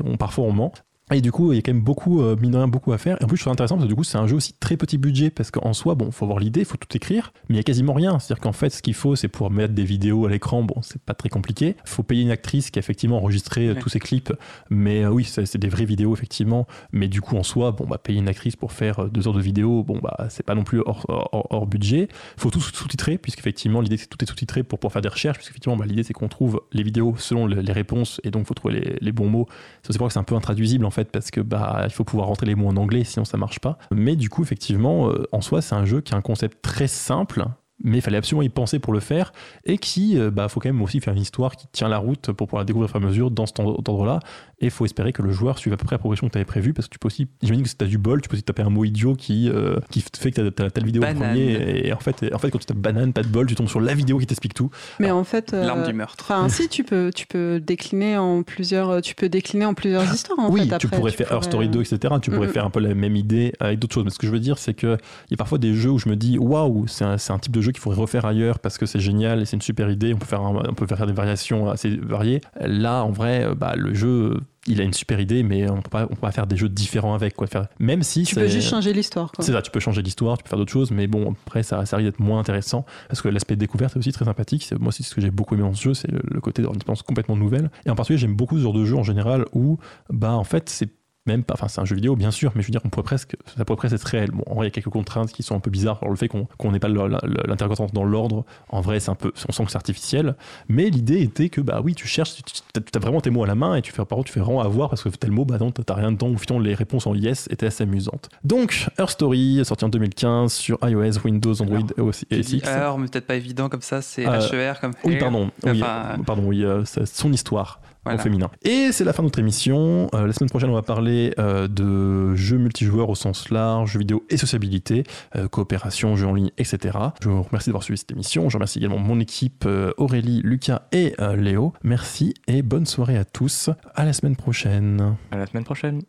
on, parfois on ment. Et du coup, il y a quand même beaucoup, euh, mine de rien, beaucoup à faire. Et en plus, je trouve ça intéressant parce que du coup, c'est un jeu aussi très petit budget parce qu'en soi, bon, faut avoir l'idée, il faut tout écrire, mais il y a quasiment rien. C'est-à-dire qu'en fait, ce qu'il faut, c'est pour mettre des vidéos à l'écran, bon, c'est pas très compliqué. Il faut payer une actrice qui a effectivement enregistré euh, Ouais. tous ces clips, mais euh, oui, c'est des vraies vidéos, effectivement. Mais du coup, en soi, bon, bah, payer une actrice pour faire euh, deux heures de vidéo, bon, bah, c'est pas non plus hors, hors, hors budget. Il faut tout sous- sous-titrer, puisqu'effectivement, l'idée, c'est que tout est sous-titré pour pouvoir faire des recherches, puisqu'effectivement, bah, l'idée, c'est qu'on trouve les vidéos selon le- les réponses, et donc, faut trouver les, les bons mots. C'est pour ça que c'est un peu intraduisible, en fait, parce que, bah, il faut pouvoir rentrer les mots en anglais, sinon ça marche pas. Mais du coup, effectivement, euh, en soi, c'est un jeu qui a un concept très simple, mais il fallait absolument y penser pour le faire, et qui, euh, bah, faut quand même aussi faire une histoire qui tient la route pour pouvoir la découvrir à mesure dans cet ordre-là. Et il faut espérer que le joueur suive à peu près la progression que tu avais prévue, parce que tu peux aussi, j'imagine que si tu as du bol, tu peux aussi taper un mot idiot qui, euh, qui fait que tu as, telle vidéo en Banane. premier, et en fait, en fait, quand tu tapes banane, pas de bol, tu tombes sur la vidéo qui t'explique tout. Mais en fait, euh, L'arme du meurtre. Enfin, si tu peux, tu peux décliner en plusieurs, tu peux décliner en plusieurs histoires. En oui, fait, tu après, pourrais faire Her Story 2, etc. Tu pourrais faire un peu la même idée avec d'autres choses. Mais ce que je veux dire, c'est qu'il y a parfois des jeux où je me dis, waouh, c'est un, c'est un type de jeu qu'il faudrait refaire ailleurs parce que c'est génial et c'est une super idée. On peut faire, un- on peut faire des variations assez variées. Là, en vrai, euh, bah, le jeu. Il a une super idée, mais on peut pas, on peut pas faire des jeux différents avec quoi. Faire, même si Tu peux juste changer l'histoire. c'est ça, tu peux changer l'histoire, tu peux faire d'autres choses, mais bon, après, ça, ça risque d'être moins intéressant parce que l'aspect découverte est aussi très sympathique. Moi, c'est ce que j'ai beaucoup aimé dans ce jeu, c'est le, le côté d'avoir une expérience complètement nouvelle. Et en particulier, j'aime beaucoup ce genre de jeu en général où, bah, en fait, c'est même pas, enfin c'est un jeu vidéo bien sûr, mais je veux dire on pourrait presque, ça pourrait presque être réel. Bon, en vrai il y a quelques contraintes qui sont un peu bizarres, alors le fait qu'on qu'on n'ait pas l'intercontence dans l'ordre, en vrai c'est un peu, on sent que c'est artificiel, mais l'idée était que bah oui tu cherches, tu as vraiment tes mots à la main et tu fais par contre tu fais vraiment avoir parce que tel mot bah non t'as rien dedans ou finalement les réponses en yes étaient assez amusantes. Donc Her Story sorti en 2015 sur iOS, Windows, Android et aussi Tu dis heure, mais peut-être pas évident comme ça, c'est Euh, HER comme Oui, pardon. Oui, Enfin, pardon, oui, euh, son histoire Voilà. au féminin. Et c'est la fin de notre émission. Euh, la semaine prochaine, on va parler euh, de jeux multijoueurs au sens large, jeux vidéo et sociabilité, euh, coopération, jeux en ligne, etc. Je vous remercie d'avoir suivi cette émission. Je remercie également mon équipe, Aurélie, Lucas et Léo. Merci et bonne soirée à tous. À la semaine prochaine. À la semaine prochaine.